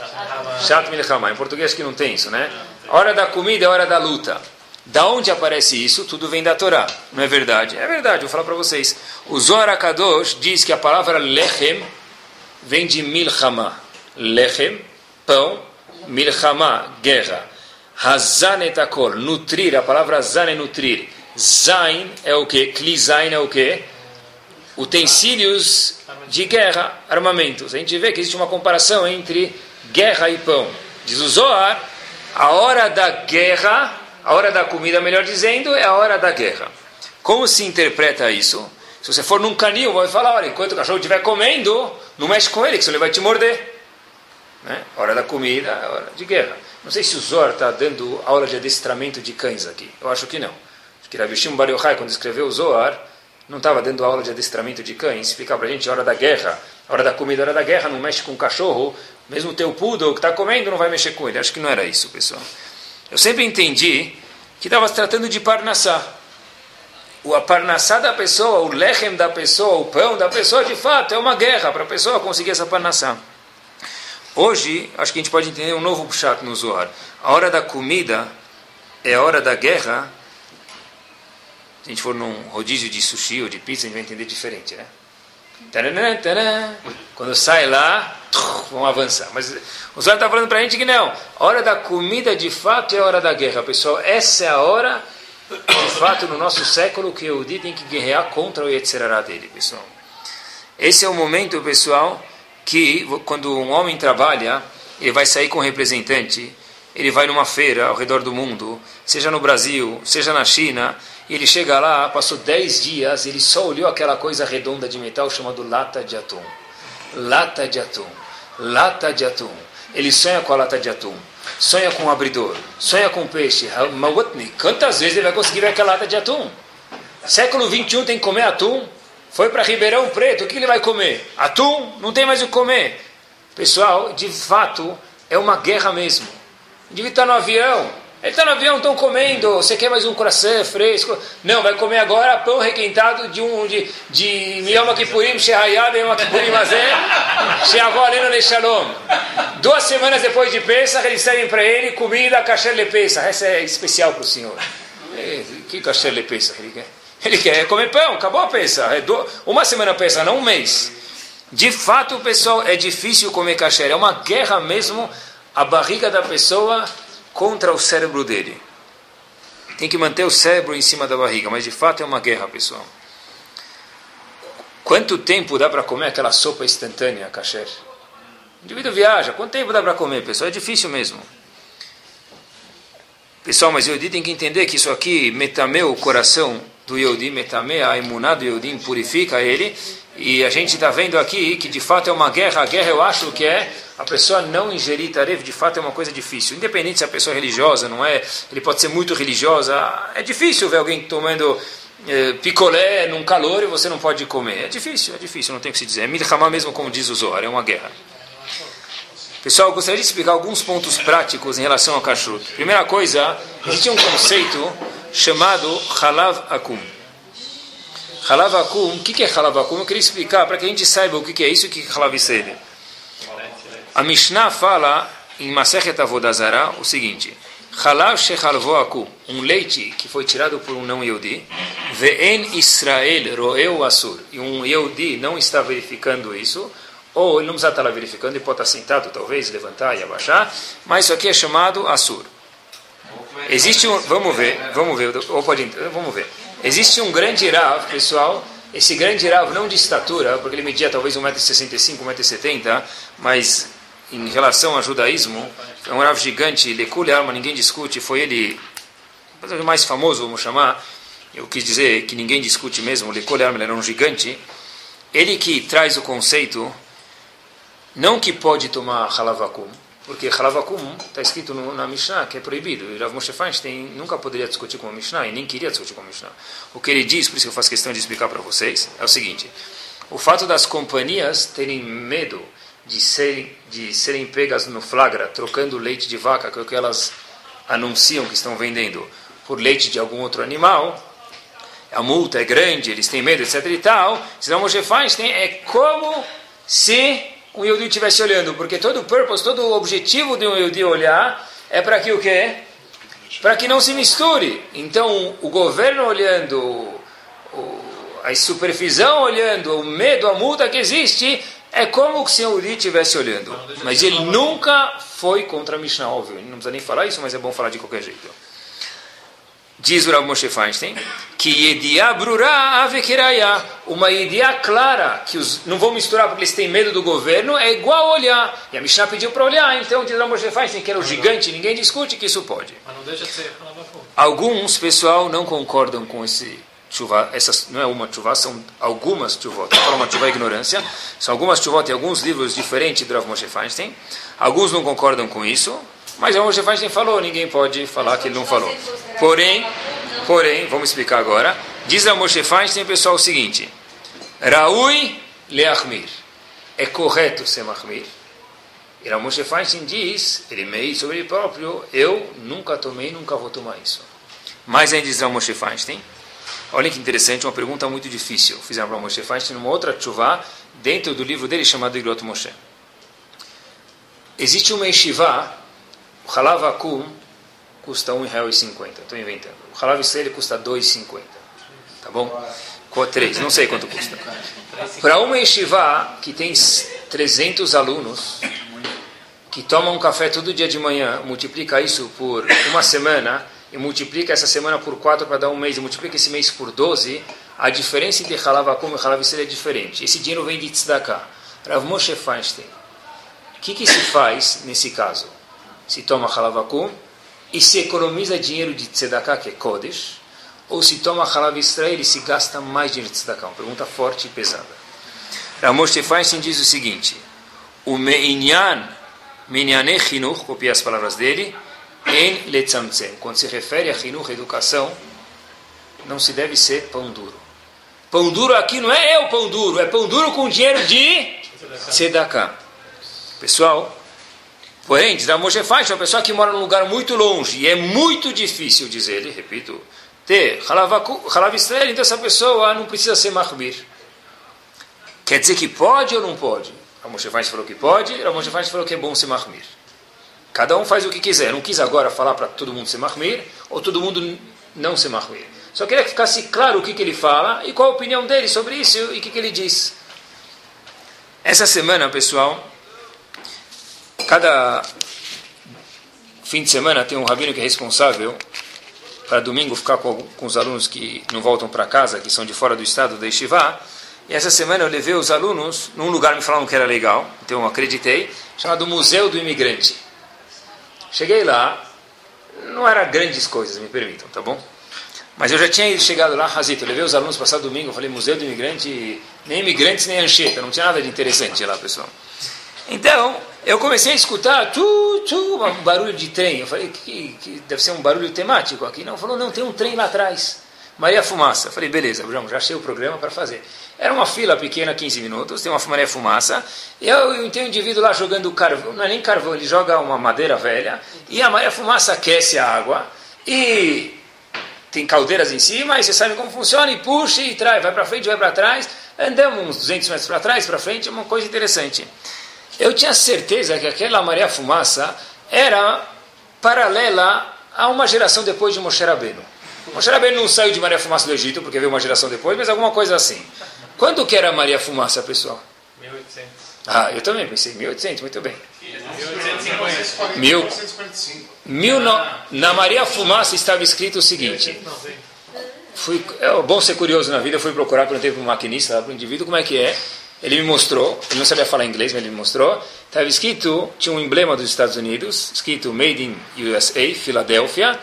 shat milchama. Em português que não tem isso, né? Hora da comida é hora da luta. Da onde aparece isso? Tudo vem da Torá. Não é verdade? É verdade, vou falar para vocês. O Zohar Akadosh diz que a palavra lechem vem de milchama. Lechem, pão, milchama, guerra. Hazan etakol, nutrir, a palavra hazan é nutrir. Zain é o que? Kli zain é o que? Utensílios de guerra, armamentos. A gente vê que existe uma comparação entre guerra e pão. Diz o Zohar, a hora da guerra a hora da comida, melhor dizendo, é a hora da guerra. Como se interpreta isso? Se você for num canil, vai falar, olha, enquanto o cachorro estiver comendo, não mexe com ele, que senão ele vai te morder. Né? Hora da comida, hora de guerra. Não sei se o Zor está dando aula de adestramento de cães aqui. Eu acho que não. Acho que Rabi Shimon Bar Yochai, quando escreveu o Zohar, não estava dando aula de adestramento de cães, explicar para a gente hora da guerra, hora da comida, hora da guerra, não mexe com o cachorro, mesmo o teu poodle que está comendo não vai mexer com ele. Acho que não era isso, pessoal. Eu sempre entendi que estava se tratando de parnassá. O parnassá da pessoa, o lechem da pessoa, o pão da pessoa, de fato, é uma guerra para a pessoa conseguir essa parnassá. Hoje, acho que a gente pode entender um novo chato no Zohar. A hora da comida é a hora da guerra. Se a gente for num rodízio de sushi ou de pizza, a gente vai entender diferente, né? Quando sai lá, vamos avançar. Mas o Zohar está falando para a gente que não. Hora da comida, de fato, é a hora da guerra, pessoal. Essa é a hora, de fato, no nosso século, que o Udi tem que guerrear contra o Yetzirará dele, pessoal. Esse é o momento, pessoal, que quando um homem trabalha, ele vai sair com um representante, ele vai numa feira ao redor do mundo, seja no Brasil, seja na China, e ele chega lá, passou 10 dias, ele só olhou aquela coisa redonda de metal chamada lata de atum. Lata de atum. Lata de atum. Ele sonha com a lata de atum. Sonha com o abridor. Sonha com o peixe. Quantas vezes ele vai conseguir ver aquela lata de atum? Século 21 tem que comer atum. Foi para Ribeirão Preto, o que ele vai comer? Atum? Não tem mais o que comer. Pessoal, de fato, é uma guerra mesmo. Devia estar no avião. Ele está no avião, estão comendo. Você quer mais um coração fresco? Não, vai comer agora pão requentado de um de de Yom Kippurim, Shehayad, Yom Kippurim Azé, Sheavó Aleno Le Shalom. Duas semanas depois de Pesach, eles servem para ele comida kasher le Pesach. Essa é especial para o senhor. Que kasher le Pesach ele quer? Ele quer comer pão, acabou a Pesach. É uma semana Pesach, não um mês. De fato, pessoal, é difícil comer kasher. É uma guerra mesmo. A barriga da pessoa contra o cérebro dele. Tem que manter o cérebro em cima da barriga, mas de fato é uma guerra, pessoal. Quanto tempo dá para comer aquela sopa instantânea, kasher? O indivíduo viaja, quanto tempo dá para comer, pessoal? É difícil mesmo. Pessoal, mas o Yodi tem que entender que isso aqui metameu o coração do Yodi, metameu a imuná do Yodi, purifica ele, e a gente está vendo aqui que de fato é uma guerra. A guerra eu acho que é a pessoa não ingerir tarefa, de fato é uma coisa difícil. Independente se a pessoa é religiosa, não é, ele pode ser muito religiosa. É difícil ver alguém tomando é, picolé num calor e você não pode comer. É difícil, é difícil, não tem o que se dizer. É milhamá mesmo como diz o Zohar, é uma guerra. Pessoal, eu gostaria de explicar alguns pontos práticos em relação ao kashrut. Primeira coisa, existe um conceito chamado halav akum. Halav Akum, o que é Halav Akum? Eu queria explicar para que a gente saiba o que é isso e o que é Halav Seder. A Mishnah fala em Masechet Avodazara o seguinte: Halav Shechalvo Akum, um leite que foi tirado por um não Yehudi, Ve'en Israel Roeu Asur, e um Yehudi não está verificando isso, ou ele não precisa estar lá verificando, ele pode estar sentado, talvez, levantar e abaixar, mas isso aqui é chamado Asur. Existe um, vamos ver, vamos ver, ou pode, vamos ver. Existe um grande Rav, pessoal, esse grande Rav, não de estatura, porque ele media talvez 1,65m, 1,70m, mas em relação ao judaísmo, é um Rav gigante, Lekule Alma, ninguém discute, foi ele, o mais famoso, vamos chamar, eu quis dizer que ninguém discute mesmo, Lekule Alma, ele era um gigante, ele que traz o conceito, não que pode tomar halavakum, porque Halavakum está escrito no, na Mishnah que é proibido. E Rav Moshe Feinstein nunca poderia discutir com a Mishnah e nem queria discutir com a Mishnah. O que ele diz, por isso que eu faço questão de explicar para vocês, é o seguinte: o fato das companhias terem medo de serem, de serem pegas no flagra, trocando leite de vaca, que é o que elas anunciam que estão vendendo, por leite de algum outro animal, a multa é grande, eles têm medo, etc. e tal. Se Rav Moshe Feinstein é como se um Yehudi estivesse olhando, porque todo o purpose, todo o objetivo de um Yehudi olhar é para que o quê? Para que não se misture. Então, o governo olhando, a supervisão olhando, o medo, a multa que existe, é como se o Yehudi estivesse olhando. Mas ele nunca foi contra a Mishnah, óbvio. Ele não precisa nem falar isso, mas é bom falar de qualquer jeito. Diz o Rav Moshe Feinstein que Yediá Brurá Avekiraya, uma Yediá clara, que os, não vão misturar porque eles têm medo do governo, é igual olhar. E a Mishnah pediu para olhar, então diz o Rav Moshe Feinstein que era o gigante, ninguém discute que isso pode. Mas não deixa de ser Alguns, pessoal, não concordam com esse chuva, essas não é uma chuva, são algumas chuvot. Não fala uma chuva é ignorância. São algumas chuvot em alguns livros diferentes do Rav Moshe Feinstein. Alguns não concordam com isso. Mas o Moshe Feinstein falou, ninguém pode falar que ele não falou. Porém, porém, vamos explicar agora. Diz a Moshe Feinstein, pessoal, o seguinte: Raui leachmir. É correto ser mahmir. E a Moshe Feinstein diz, ele meio sobre ele próprio, eu nunca tomei, nunca vou tomar isso. Mas ainda diz a Moshe Feinstein, olha que interessante, uma pergunta muito difícil. Fizeram para Moshe Feinstein numa outra chuva, dentro do livro dele chamado Igrot Moshe. Existe uma yeshiva o halav akum custa R$ 1,50. Estou inventando. O halav Israel custa R$ 2,50. Tá bom? Com três, não sei quanto custa. Para uma yeshiva que tem 300 alunos, que tomam um café todo dia de manhã, multiplica isso por uma semana, e multiplica essa semana por 4 para dar um mês, e multiplica esse mês por 12, a diferença entre halav akum e halav é diferente. Esse dinheiro vem de tzedakah. Rav Moshe Feinstein O que, que se faz nesse caso? Se toma halavakum e se economiza dinheiro de tzedakah, que é kodesh, ou se toma halav Israel e se gasta mais dinheiro de tzedakah? Uma pergunta forte e pesada. Ramosh Feinstein diz o seguinte, o meinyan, meinyaneh chinuch, copia as palavras dele, en letzamtzem. Quando se refere a chinuch, educação, não se deve ser pão duro. Pão duro aqui não é eu pão duro, é pão duro com dinheiro de tzedakah. Pessoal, porém, diz Moshe Feinstein, uma pessoa que mora num lugar muito longe, e é muito difícil, diz ele, repito, ter halav Israel, então essa pessoa não precisa ser mahbir. Quer dizer que pode ou não pode? A Moshe falou que pode, a Moshe falou que é bom ser mahmir. Cada um faz o que quiser. Não quis agora falar para todo mundo ser mahmir, ou todo mundo não ser mahmir. Só queria que ficasse claro o que, que ele fala e qual a opinião dele sobre isso e o que, que ele diz. Essa semana, pessoal, cada fim de semana tem um rabino que é responsável para domingo ficar com, com os alunos que não voltam para casa, que são de fora do estado da Yeshiva. E essa semana eu levei os alunos num lugar me falaram que era legal, então eu acreditei, chamado Museu do Imigrante. Cheguei lá, não era grandes coisas, me permitam, tá bom? Mas eu já tinha chegado lá, Razito, eu levei os alunos passar domingo, eu falei Museu do Imigrante, nem imigrantes nem ancheta, não tinha nada de interessante lá, pessoal. Então, eu comecei a escutar tu, tu, um barulho de trem. Eu falei que, que deve ser um barulho temático aqui. Não, falou, não, tem um trem lá atrás. Maria Fumaça. Eu falei, beleza, já achei o programa para fazer. Era uma fila pequena, 15 minutos, tem uma Maria Fumaça. E eu tenho um indivíduo lá jogando carvão, não é nem carvão, ele joga uma madeira velha. E a Maria Fumaça aquece a água. E tem caldeiras em cima, e você sabe como funciona, e puxa e traz, vai para frente, vai para trás. Andamos uns 200 metros para trás, para frente, é uma coisa interessante. Eu tinha certeza que aquela Maria Fumaça era paralela a uma geração depois de Moshe Rabbeinu. Moshe Rabbeinu não saiu de Maria Fumaça do Egito, porque veio uma geração depois, mas alguma coisa assim. Quando que era Maria Fumaça, pessoal? 1800. Ah, eu também pensei, 1800, muito bem. 1850. Mil, 1945. mil no, na Maria Fumaça estava escrito o seguinte, fui, é bom ser curioso na vida, eu fui procurar, perguntei para um maquinista, para o indivíduo, como é que é. Ele me mostrou, ele não sabia falar inglês, mas ele me mostrou. Estava escrito, tinha um emblema dos Estados Unidos, escrito Made in USA, Filadélfia,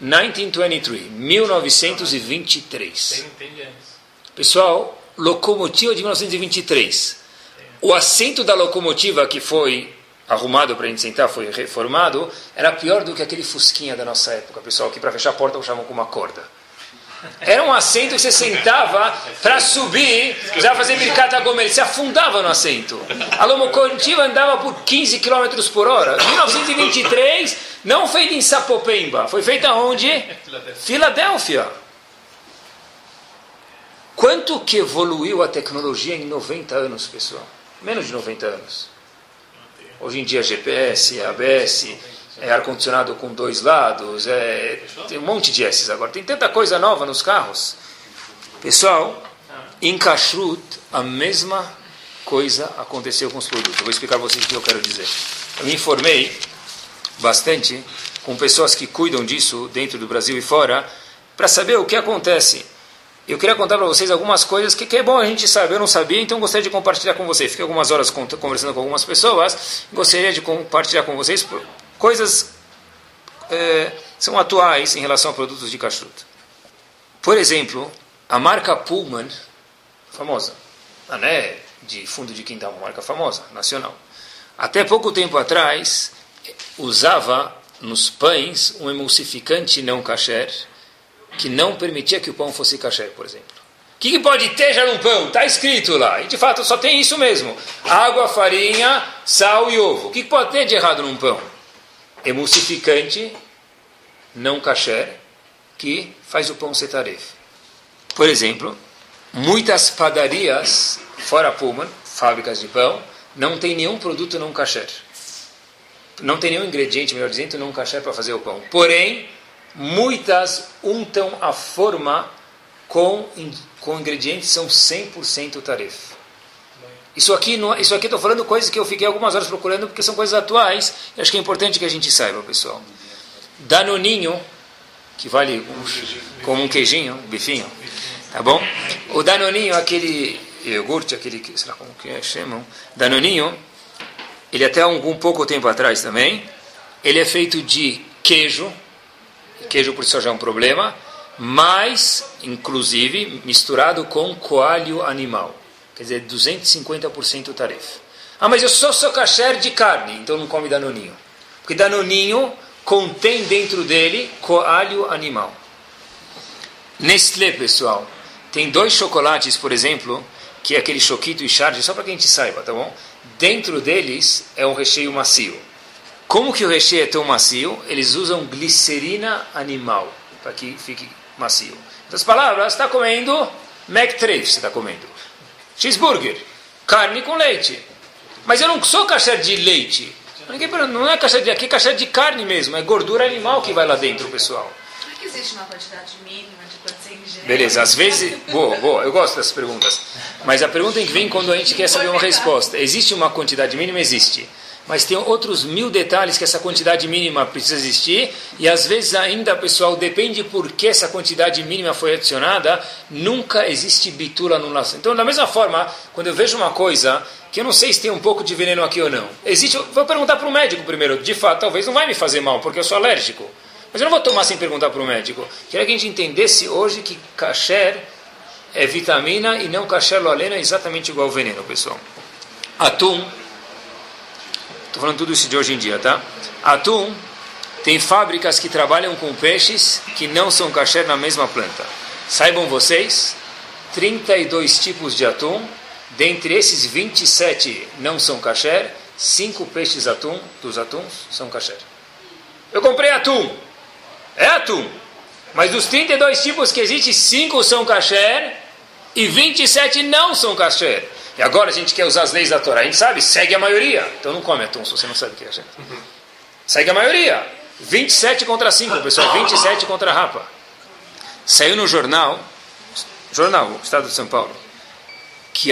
1923, 1923. Tem, tem de antes. Pessoal, locomotiva de 1923. O assento da locomotiva que foi arrumado para a gente sentar, foi reformado, era pior do que aquele fusquinha da nossa época, pessoal, que para fechar a porta usavam com uma corda. Era um assento que você sentava para subir, já fazer Birkat Gomer, você afundava no assento. A locomotiva andava por 15 km por hora. 1923, não feita em Sapopemba, foi feita onde? Filadélfia. Quanto que evoluiu a tecnologia em 90 anos, pessoal? Menos de 90 anos. Hoje em dia GPS, ABS, é ar-condicionado com dois lados, é, tem um monte de S's agora. Tem tanta coisa nova nos carros. Pessoal, em Kashrut, a mesma coisa aconteceu com os produtos. Eu vou explicar para vocês o que eu quero dizer. Eu me informei bastante com pessoas que cuidam disso dentro do Brasil e fora, para saber o que acontece. Eu queria contar para vocês algumas coisas que, que, é bom a gente saber. Eu não sabia, então gostaria de compartilhar com vocês. Fiquei algumas horas conversando com algumas pessoas, gostaria de compartilhar com vocês coisas é, são atuais em relação a produtos de kashrut. Por exemplo, a marca Pullman, famosa, a né, de fundo de quintal, uma marca famosa, nacional. Até pouco tempo atrás, usava nos pães um emulsificante não kasher, que não permitia que o pão fosse kasher, por exemplo. O que, que pode ter já num pão? Está escrito lá. E de fato só tem isso mesmo: água, farinha, sal e ovo. O que, que pode ter de errado num pão? Emulsificante não kasher que faz o pão setaref. Por exemplo, muitas padarias, fora Pullman, fábricas de pão, não tem nenhum produto não kasher. Não tem nenhum ingrediente, melhor dizendo, não kasher para fazer o pão. Porém, muitas untam a forma com, com ingredientes que são 100% taref. Isso aqui, não, isso aqui estou falando coisas que eu fiquei algumas horas procurando porque são coisas atuais e acho que é importante que a gente saiba, pessoal. Danoninho, que vale um, como um queijinho, um bifinho, tá bom? O Danoninho, aquele iogurte, aquele, sei lá como que é, chamam, Danoninho, ele até algum pouco tempo atrás também, ele é feito de queijo, queijo por só já é um problema, mas, inclusive, misturado com coalho animal. Quer dizer, 250% tarefa. Ah, mas eu só sou kasher de carne, então não come danoninho. Porque danoninho contém dentro dele coalho animal. Nestlé, pessoal, tem dois chocolates, por exemplo, que é aquele choquito e charge, só para que a gente saiba, tá bom? Dentro deles é um recheio macio. Como que o recheio é tão macio? Eles usam glicerina animal para que fique macio. Em outras palavras, está comendo 3, você está comendo. Cheeseburger, carne com leite. Mas eu não sou caixa de leite. Ninguém não é caixa de aqui, é caixa de carne mesmo. É gordura animal que vai lá dentro, pessoal. Por que existe uma quantidade mínima de quanto você ingere? Beleza, às vezes. Boa, boa, eu gosto dessas perguntas. Mas a pergunta que vem quando a gente quer saber uma resposta. Existe uma quantidade mínima? Existe mas tem outros mil detalhes que essa quantidade mínima precisa existir, e às vezes ainda, pessoal, depende por que essa quantidade mínima foi adicionada, nunca existe bitula anulação. Então, da mesma forma, quando eu vejo uma coisa que eu não sei se tem um pouco de veneno aqui ou não, existe, vou perguntar para o médico primeiro, de fato, talvez não vai me fazer mal, porque eu sou alérgico, mas eu não vou tomar sem perguntar para o médico. Queria que a gente entendesse hoje que kasher é vitamina e não kasher loalena é exatamente igual ao veneno, pessoal. Atum Estou falando tudo isso de hoje em dia, tá? Atum tem fábricas que trabalham com peixes que não são kasher na mesma planta. Saibam vocês, 32 tipos de atum, dentre esses 27 não são kasher, 5 peixes atum dos atuns são kasher. Eu comprei atum, é atum, mas dos 32 tipos que existem, 5 são kasher e 27 não são kasher. E agora a gente quer usar as leis da Torá. A gente sabe, segue a maioria. Então não come atum se você não sabe o que é, gente. Segue a maioria. 27 contra 5, pessoal. 27 contra a rapa. Saiu no jornal, jornal, Estado de São Paulo, que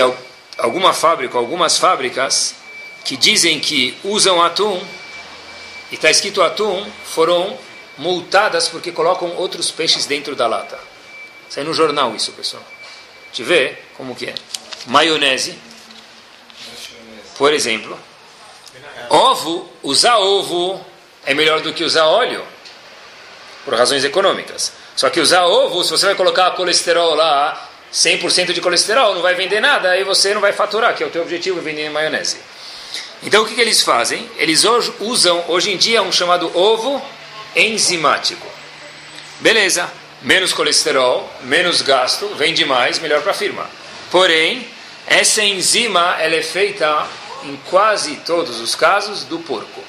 alguma fábrica, algumas fábricas que dizem que usam atum, e está escrito atum, foram multadas porque colocam outros peixes dentro da lata. Saiu no jornal isso, pessoal. Te vê como que é maionese, por exemplo. Ovo, usar ovo é melhor do que usar óleo, por razões econômicas. Só que usar ovo, se você vai colocar colesterol lá, 100% de colesterol, não vai vender nada, aí você não vai faturar, que é o teu objetivo, vender maionese. Então o que, que eles fazem? Eles hoje, usam, hoje em dia, um chamado ovo enzimático. Beleza, menos colesterol, menos gasto, vende mais, melhor para a firma. Porém, essa enzima ela é feita em quase todos os casos do porco.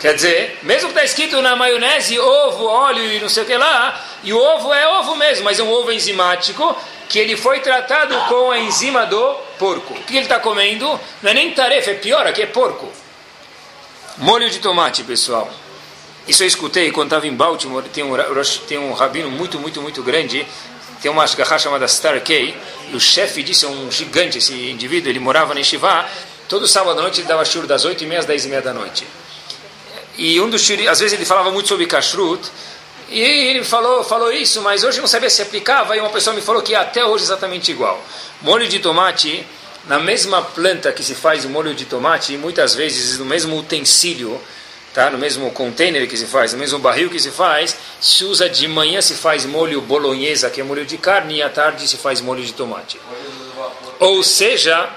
Quer dizer, mesmo que está escrito na maionese ovo, óleo e não sei o que lá, e o ovo é ovo mesmo, mas é um ovo enzimático que ele foi tratado com a enzima do porco. O que ele está comendo? Não é nem tarefa, é pior, aqui é porco. Molho de tomate, pessoal. Isso eu escutei quando estava em Baltimore. Tem um, tem um rabino muito, muito, muito grande tem uma ashgaha chamada Star K, e o chefe disso é um gigante, esse indivíduo, ele morava em Shivá, todo sábado à noite ele dava shur das 8 e meia às 10 e meia da noite. E um dos shur, às vezes ele falava muito sobre kashrut, e ele falou, falou isso, mas hoje eu não sabia se aplicava, e uma pessoa me falou que é até hoje exatamente igual. Molho de tomate, na mesma planta que se faz o molho de tomate, muitas vezes no mesmo utensílio, tá? no mesmo container que se faz, no mesmo barril que se faz, se usa de manhã se faz molho bolonhesa, que é molho de carne, e à tarde se faz molho de tomate. Ou seja,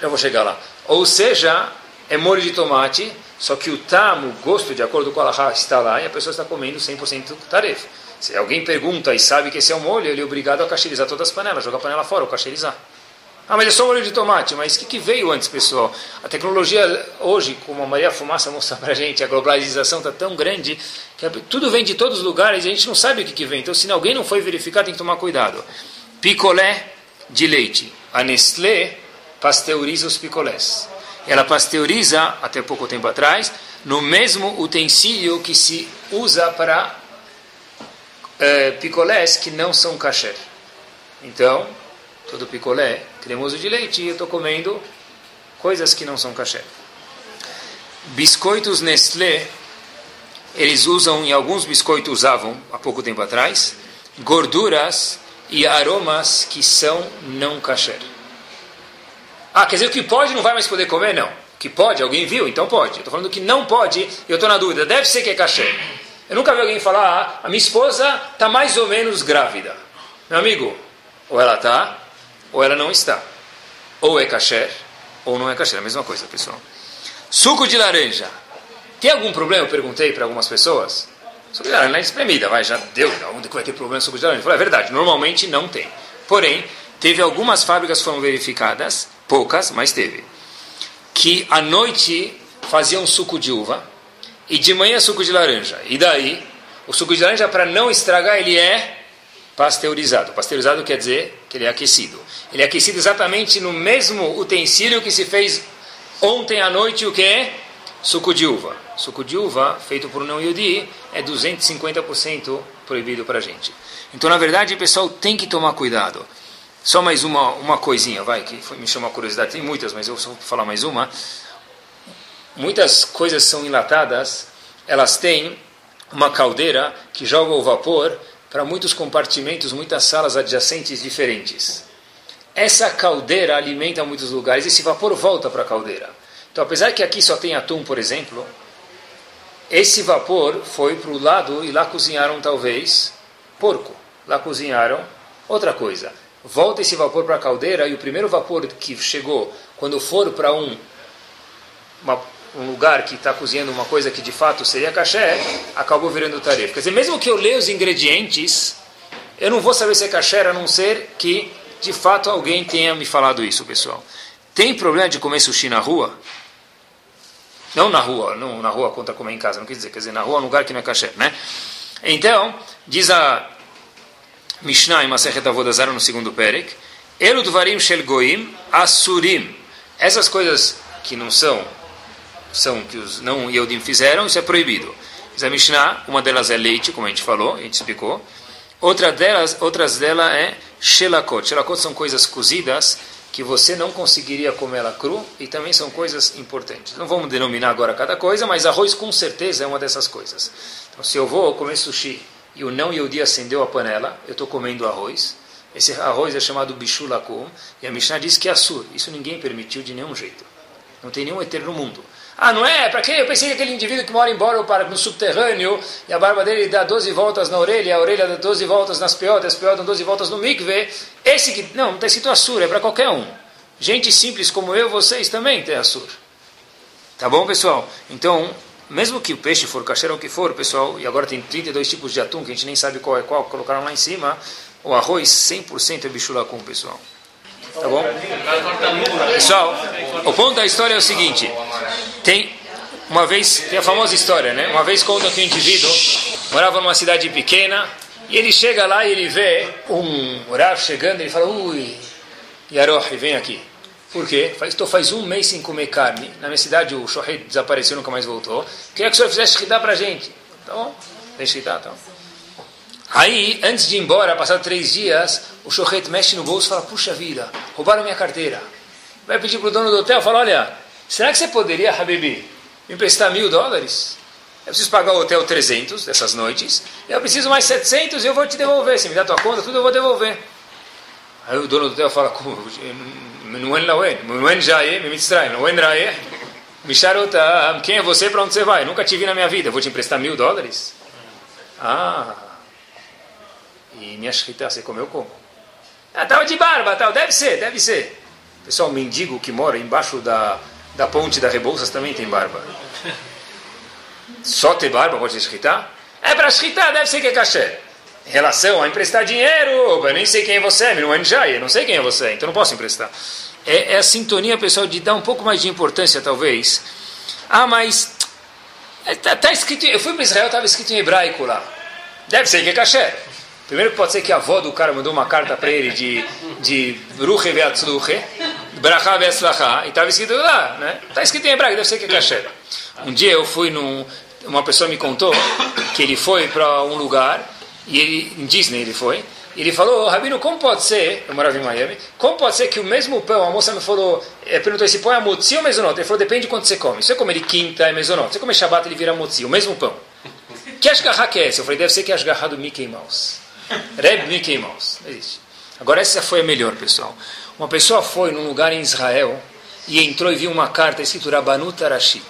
eu vou chegar lá. Ou seja, é molho de tomate, só que o tamo, o gosto, de acordo com a Allah, está lá e a pessoa está comendo 100% tarefa. Se alguém pergunta e sabe que esse é o molho, ele é obrigado a cacherizar todas as panelas, jogar a panela fora ou cacherizar. Ah, mas é só molho de tomate. Mas o que, que, veio antes, pessoal? A tecnologia hoje, como a Maria Fumaça [laughs] mostrou para a gente, a globalização está tão grande que tudo vem de todos os lugares e a gente não sabe o que, que vem. Então, se alguém não foi verificar, tem que tomar cuidado. Picolé de leite. A Nestlé pasteuriza os picolés. Ela pasteuriza, até pouco tempo atrás, no mesmo utensílio que se usa para é, picolés que não são kasher. Então, todo picolé cremoso de leite e eu estou comendo coisas que não são caché. Biscoitos Nestlé, eles usam, e alguns biscoitos usavam há pouco tempo atrás, gorduras e aromas que são não caché. Ah, quer dizer que pode não vai mais poder comer? Não. Que pode, alguém viu, então pode. Eu estou falando que não pode, eu estou na dúvida. Deve ser que é cachê. Eu nunca vi alguém falar, ah, a minha esposa está mais ou menos grávida. Meu amigo, ou ela está, ou ela não está. Ou é cachê, ou não é cachê. É a mesma coisa, pessoal. Suco de laranja. Tem algum problema? Eu perguntei para algumas pessoas. Suco de laranja é espremida, vai, já deu. Onde vai ter problema suco de laranja? Eu falei, é verdade, normalmente não tem. Porém, teve algumas fábricas que foram verificadas, poucas, mas teve, que à noite faziam suco de uva e de manhã suco de laranja. E daí, o suco de laranja, para não estragar, ele é pasteurizado. Pasteurizado quer dizer que ele é aquecido. Ele é aquecido exatamente no mesmo utensílio que se fez ontem à noite, o que? Suco de uva. Suco de uva, feito por não yudi, é 250% proibido para gente. Então, na verdade, pessoal, tem que tomar cuidado. Só mais uma, uma coisinha, vai, que foi, me chama a curiosidade. Tem muitas, mas eu só vou falar mais uma. Muitas coisas são enlatadas, elas têm uma caldeira que joga o vapor para muitos compartimentos, muitas salas adjacentes diferentes. Essa caldeira alimenta muitos lugares, esse vapor volta para a caldeira. Então, apesar que aqui só tem atum, por exemplo, esse vapor foi para o lado e lá cozinharam talvez porco. Lá cozinharam outra coisa. Volta esse vapor para a caldeira e o primeiro vapor que chegou, quando for para um, um lugar que está cozinhando uma coisa que de fato seria caché, acabou virando tarefa. Quer dizer, mesmo que eu leia os ingredientes, eu não vou saber se é caché, a não ser que de fato alguém tenha me falado isso, pessoal. Tem problema de comer sushi na rua? Não na rua, não na rua contra comer em casa, não quer dizer, quer dizer, na rua é um lugar que não é caché, né? Então, diz a Mishnah em Masechet Avodazara no segundo Perek, Elu Dvarim Shel Goim Asurim. Essas coisas que não são, são que os não Yehudim fizeram, isso é proibido. Diz a Mishnah, uma delas é leite, como a gente falou, a gente explicou. Outra delas, outras delas é Shelakot. Shelakot são coisas cozidas que você não conseguiria comer ela cru e também são coisas importantes. Não vamos denominar agora cada coisa, mas arroz com certeza é uma dessas coisas. Então, se eu vou comer sushi e o não Yehudi acendeu a panela, eu estou comendo arroz. Esse arroz é chamado bishulakum e a Mishnah diz que é assur. Isso ninguém permitiu de nenhum jeito. Não tem nenhum eterno no mundo. Ah, não é? Para quê? Eu pensei que aquele indivíduo que mora embora no subterrâneo e a barba dele dá 12 voltas na orelha, a orelha dá 12 voltas nas peotas, as peotas dão 12 voltas no mikve. Esse que. Não, não está escrito Assur, é para qualquer um. Gente simples como eu, vocês também têm Assur. Tá bom, pessoal? Então, mesmo que o peixe for cacheiro ou que for, pessoal, e agora tem 32 tipos de atum que a gente nem sabe qual é qual, colocaram lá em cima, o arroz 100% é bichulacum, pessoal. Tá bom? Pessoal, o ponto da história é o seguinte: tem uma vez, tem a famosa história, né? Uma vez conta que um indivíduo morava numa cidade pequena e ele chega lá e ele vê um Rav chegando e ele fala: Ui, Yaroh, vem aqui. Por quê? Estou faz um mês sem comer carne. Na minha cidade o Shohei desapareceu, nunca mais voltou. Queria que o senhor fizesse shkita para gente. Tá bom? Tem shkita, então. Aí, antes de ir embora, passado três dias, o Shohet mexe no bolso e fala, puxa vida, roubaram minha carteira. Vai pedir para o dono do hotel, fala, olha, será que você poderia, Habibi, me emprestar mil dólares? Eu preciso pagar o hotel 300 dessas noites, eu preciso mais 700 e eu vou te devolver. Se me dá tua conta, tudo eu vou devolver. Aí o dono do hotel fala, como? Quem é você para onde você vai? Nunca te vi na minha vida, vou te emprestar mil dólares? Ah, e minha shkita, você comeu como? Ah, estava de barba, tal. deve ser, deve ser. Pessoal, mendigo que mora embaixo da, da ponte da Rebouças também tem barba. Só ter barba pode shkita? É para shkita, deve ser que é caché. Em relação a emprestar dinheiro, eu nem sei quem é você, não é Njai, eu não sei quem é você, então não posso emprestar. É, é, a sintonia, pessoal, de dar um pouco mais de importância, talvez. Ah, mas está tá escrito, eu fui para Israel, estava escrito em hebraico lá. Deve ser que é caché. Primeiro que pode ser que a avó do cara mandou uma carta para ele de, de Ruche Veatzluche, Bracha Veatzlacha, e estava escrito lá, né? Está escrito em hebraico, deve ser que é kasher. Um dia eu fui num. Uma pessoa me contou que ele foi para um lugar, e ele, em Disney ele foi, ele falou, Rabino, como pode ser, eu morava em Miami, como pode ser que o mesmo pão, a moça me falou, eh, perguntou se põe a motzi ou mesonot? Ele falou, depende de quanto você come. Se você comer de quinta, é mesonot. Se você comer shabat, ele vira motzi, o mesmo pão. Que ashgaha que é esse? Eu falei, deve ser que ashgaha do Mickey Mouse. Reb Mickey Mouse. Não existe. Agora essa foi a melhor, pessoal. Uma pessoa foi num lugar em Israel e entrou e viu uma carta escrito Rabanut Arashid.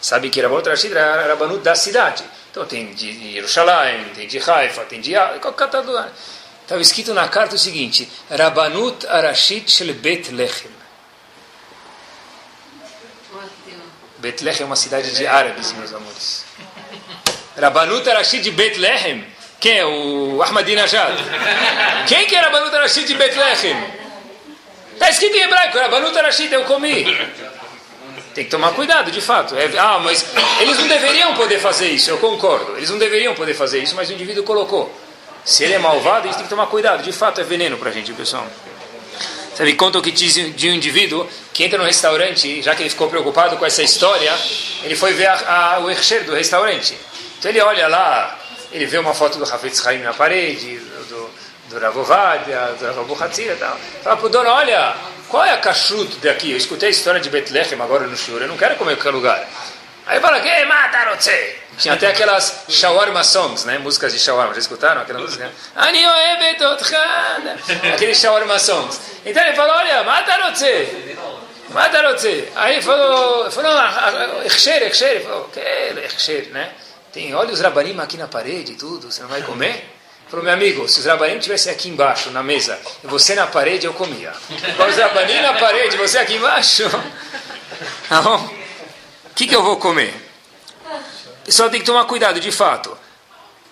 Sabe que Rabanut Arashid era Rabanut da cidade. Então tem de Jerusalém, tem de Haifa, tem de... Estava escrito na carta o seguinte, Rabanut Arashid Shel Bet Lechem. Betlehem é uma cidade de árabes, meus amores. Rabanut Arashid de Betlehem. Quem é? O Ahmadinejad. Quem que é Rabanut Arashid de Betlehem? Está escrito em hebraico, Rabanut Arashid, eu comi. Tem que tomar cuidado, de fato. É, ah, mas eles não deveriam poder fazer isso, eu concordo. Eles não deveriam poder fazer isso, mas o indivíduo colocou. Se ele é malvado, a gente tem que tomar cuidado. De fato, é veneno para a gente, pessoal. Sabe, contam que diz de um indivíduo que entra no restaurante, já que ele ficou preocupado com essa história, ele foi ver a, a, o Ercher do restaurante. Então ele olha lá, ele vê uma foto do Hafetz Haim na parede, do, do Ravovadia, do Ravu Hatzira e tal. Fala para o dono, olha, qual é a kashrut daqui? Eu escutei a história de Betlehem agora no Shur, eu não quero comer qualquer lugar. Aí fala, que matarotse? Tinha até aquelas shawarma songs, né? Músicas de shawarma, já escutaram aquela música? Aqueles shawarma songs. Então ele falou, olha, matarotse. Matarotse. Aí falou, falou, Echsher, Echsher. Ele falou, que Echsher, né? Tem olhos rabanim aqui na parede e tudo, você não vai comer? Falou, meu amigo, se os rabanim estivessem aqui embaixo, na mesa, e você na parede, eu comia. Os rabanim na parede, você aqui embaixo? [laughs] Tá bom? que, que eu vou comer? Só tem que tomar cuidado, de fato.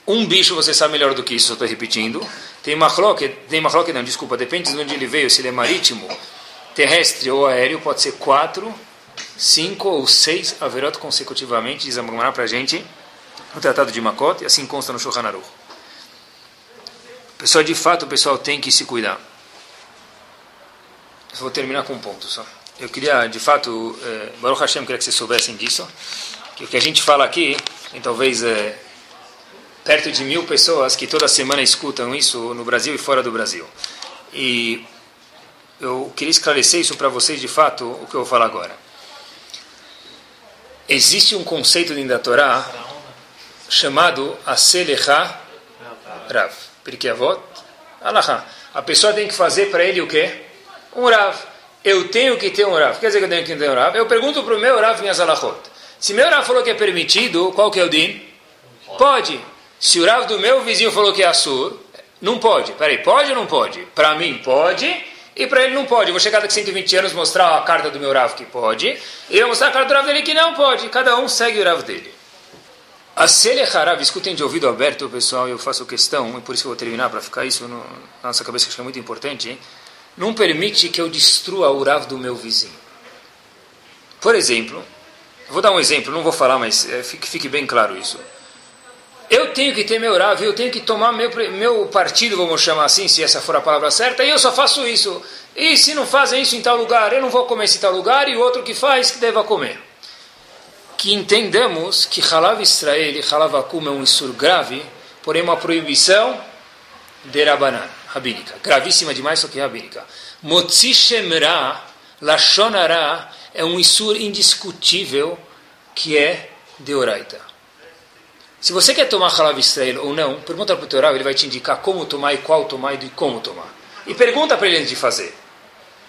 Um bicho você sabe melhor do que isso, estou repetindo. Tem machloque, tem machloque não, desculpa, depende de onde ele veio, se ele é marítimo, terrestre ou aéreo, pode ser quatro, cinco ou seis averot consecutivamente, diz a para a gente, no Tratado de Makot, e assim consta no Shulchan Aruch. Pessoal, de fato, o pessoal tem que se cuidar. Eu vou terminar com um ponto só. Eu queria, de fato, eh, Baruch Hashem, queria que vocês soubessem disso, que o que a gente fala aqui, tem talvez eh, perto de mil pessoas que toda semana escutam isso no Brasil e fora do Brasil. E eu queria esclarecer isso para vocês, de fato, o que eu vou falar agora. Existe um conceito dentro da Torá chamado Aselecha Rav. Porque Avot, Alaha. A pessoa tem que fazer para ele o quê? Um Rav eu tenho que ter um Rav. Quer dizer que eu tenho que ter um Rav? Eu pergunto para o meu Rav minhas alachot. Se meu Rav falou que é permitido, qual que é o din? Pode. Se o Rav do meu vizinho falou que é assur, não pode. Peraí, pode ou não pode? Para mim pode, e para ele não pode. Eu vou chegar daqui 120 anos mostrar a carta do meu Rav que pode, e eu vou mostrar a carta do Rav dele que não pode. Cada um segue o Rav dele. A Selech escutem de ouvido aberto, pessoal, eu faço questão, e por isso eu vou terminar para ficar isso no, na nossa cabeça, que acho que é muito importante, hein? não permite que eu destrua o Rav do meu vizinho. Por exemplo, vou dar um exemplo, não vou falar, mas é, fique, fique, bem claro isso. Eu tenho que ter meu Rav, eu tenho que tomar meu, meu partido, vamos chamar assim, se essa for a palavra certa, e eu só faço isso. E se não fazem isso em tal lugar, eu não vou comer esse tal lugar, e o outro que faz, que deva comer. Que entendamos que Halav Israel e Halav Akum é um isur grave, porém uma proibição de Rabanan rabínica, gravíssima demais, só que rabínica. Motzi Shemra, Lashonara, é um isur indiscutível que é deoraita. Se você quer tomar halav Israel ou não, pergunta para o teu ele vai te indicar como tomar e qual tomar e como tomar. E pergunta para ele antes de fazer.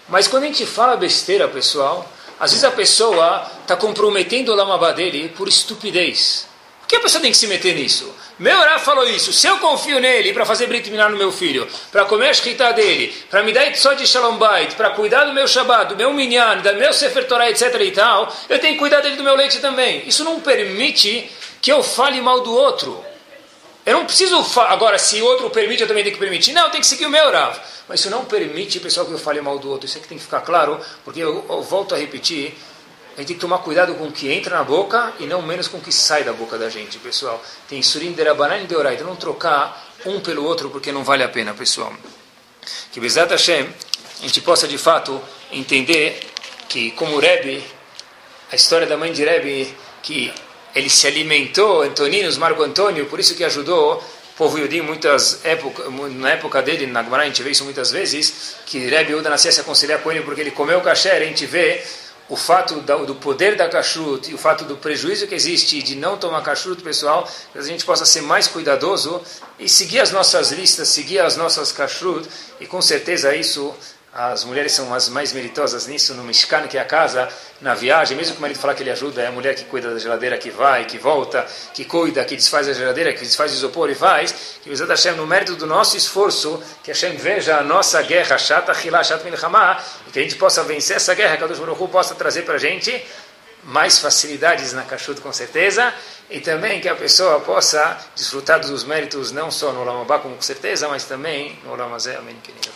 Mas quando a gente fala besteira, pessoal, às vezes a pessoa está comprometendo o lamabá dele por estupidez. Por que a pessoa tem que se meter nisso? Meu Rav falou isso. Se eu confio nele para fazer Brit Milá no meu filho, para comer a shkita dele, para me dar só de Shalom Bait, para cuidar do meu Shabbat, do meu Minyan, do meu Sefer Torah, etc. e tal, eu tenho que cuidar dele do meu leite também. Isso não permite que eu fale mal do outro. Eu não preciso. Agora, se o outro permite, eu também tenho que permitir. Não, tenho que seguir o meu Rav. Mas isso não permite, pessoal, que eu fale mal do outro. Isso aqui tem que ficar claro, porque eu, eu volto a repetir a gente tem que tomar cuidado com o que entra na boca e não menos com o que sai da boca da gente, pessoal. Tem surim derabanan e deoraita. Não trocar um pelo outro porque não vale a pena, pessoal. Que Bezat Hashem, a gente possa de fato entender que, como Rebbe, a história da mãe de Rebbe, que ele se alimentou, Antoninos, Marco Antônio, por isso que ajudou o povo Yudim muitas épocas, na época dele, na Gemara a gente vê isso muitas vezes, que Rebbe Uda nascia se aconselhar com ele porque ele comeu kasher, a gente vê o fato do poder da kashrut e o fato do prejuízo que existe de não tomar kashrut, pessoal, que a gente possa ser mais cuidadoso e seguir as nossas listas, seguir as nossas kashrut, e com certeza isso as mulheres são as mais meritosas nisso, no Mishkan, que é a casa, na viagem, mesmo que o marido falar que ele ajuda, é a mulher que cuida da geladeira, que vai, que volta, que cuida, que desfaz a geladeira, que desfaz o isopor e faz, que Bezat Hashem, no mérito do nosso esforço, que Hashem veja a nossa guerra chata, Hilá, Shat Milchama, e que a gente possa vencer essa guerra, que a Deus possa trazer para a gente mais facilidades na Kashrut, com certeza, e também que a pessoa possa desfrutar dos méritos não só no Olam com certeza, mas também no Lamazé, amém, querido.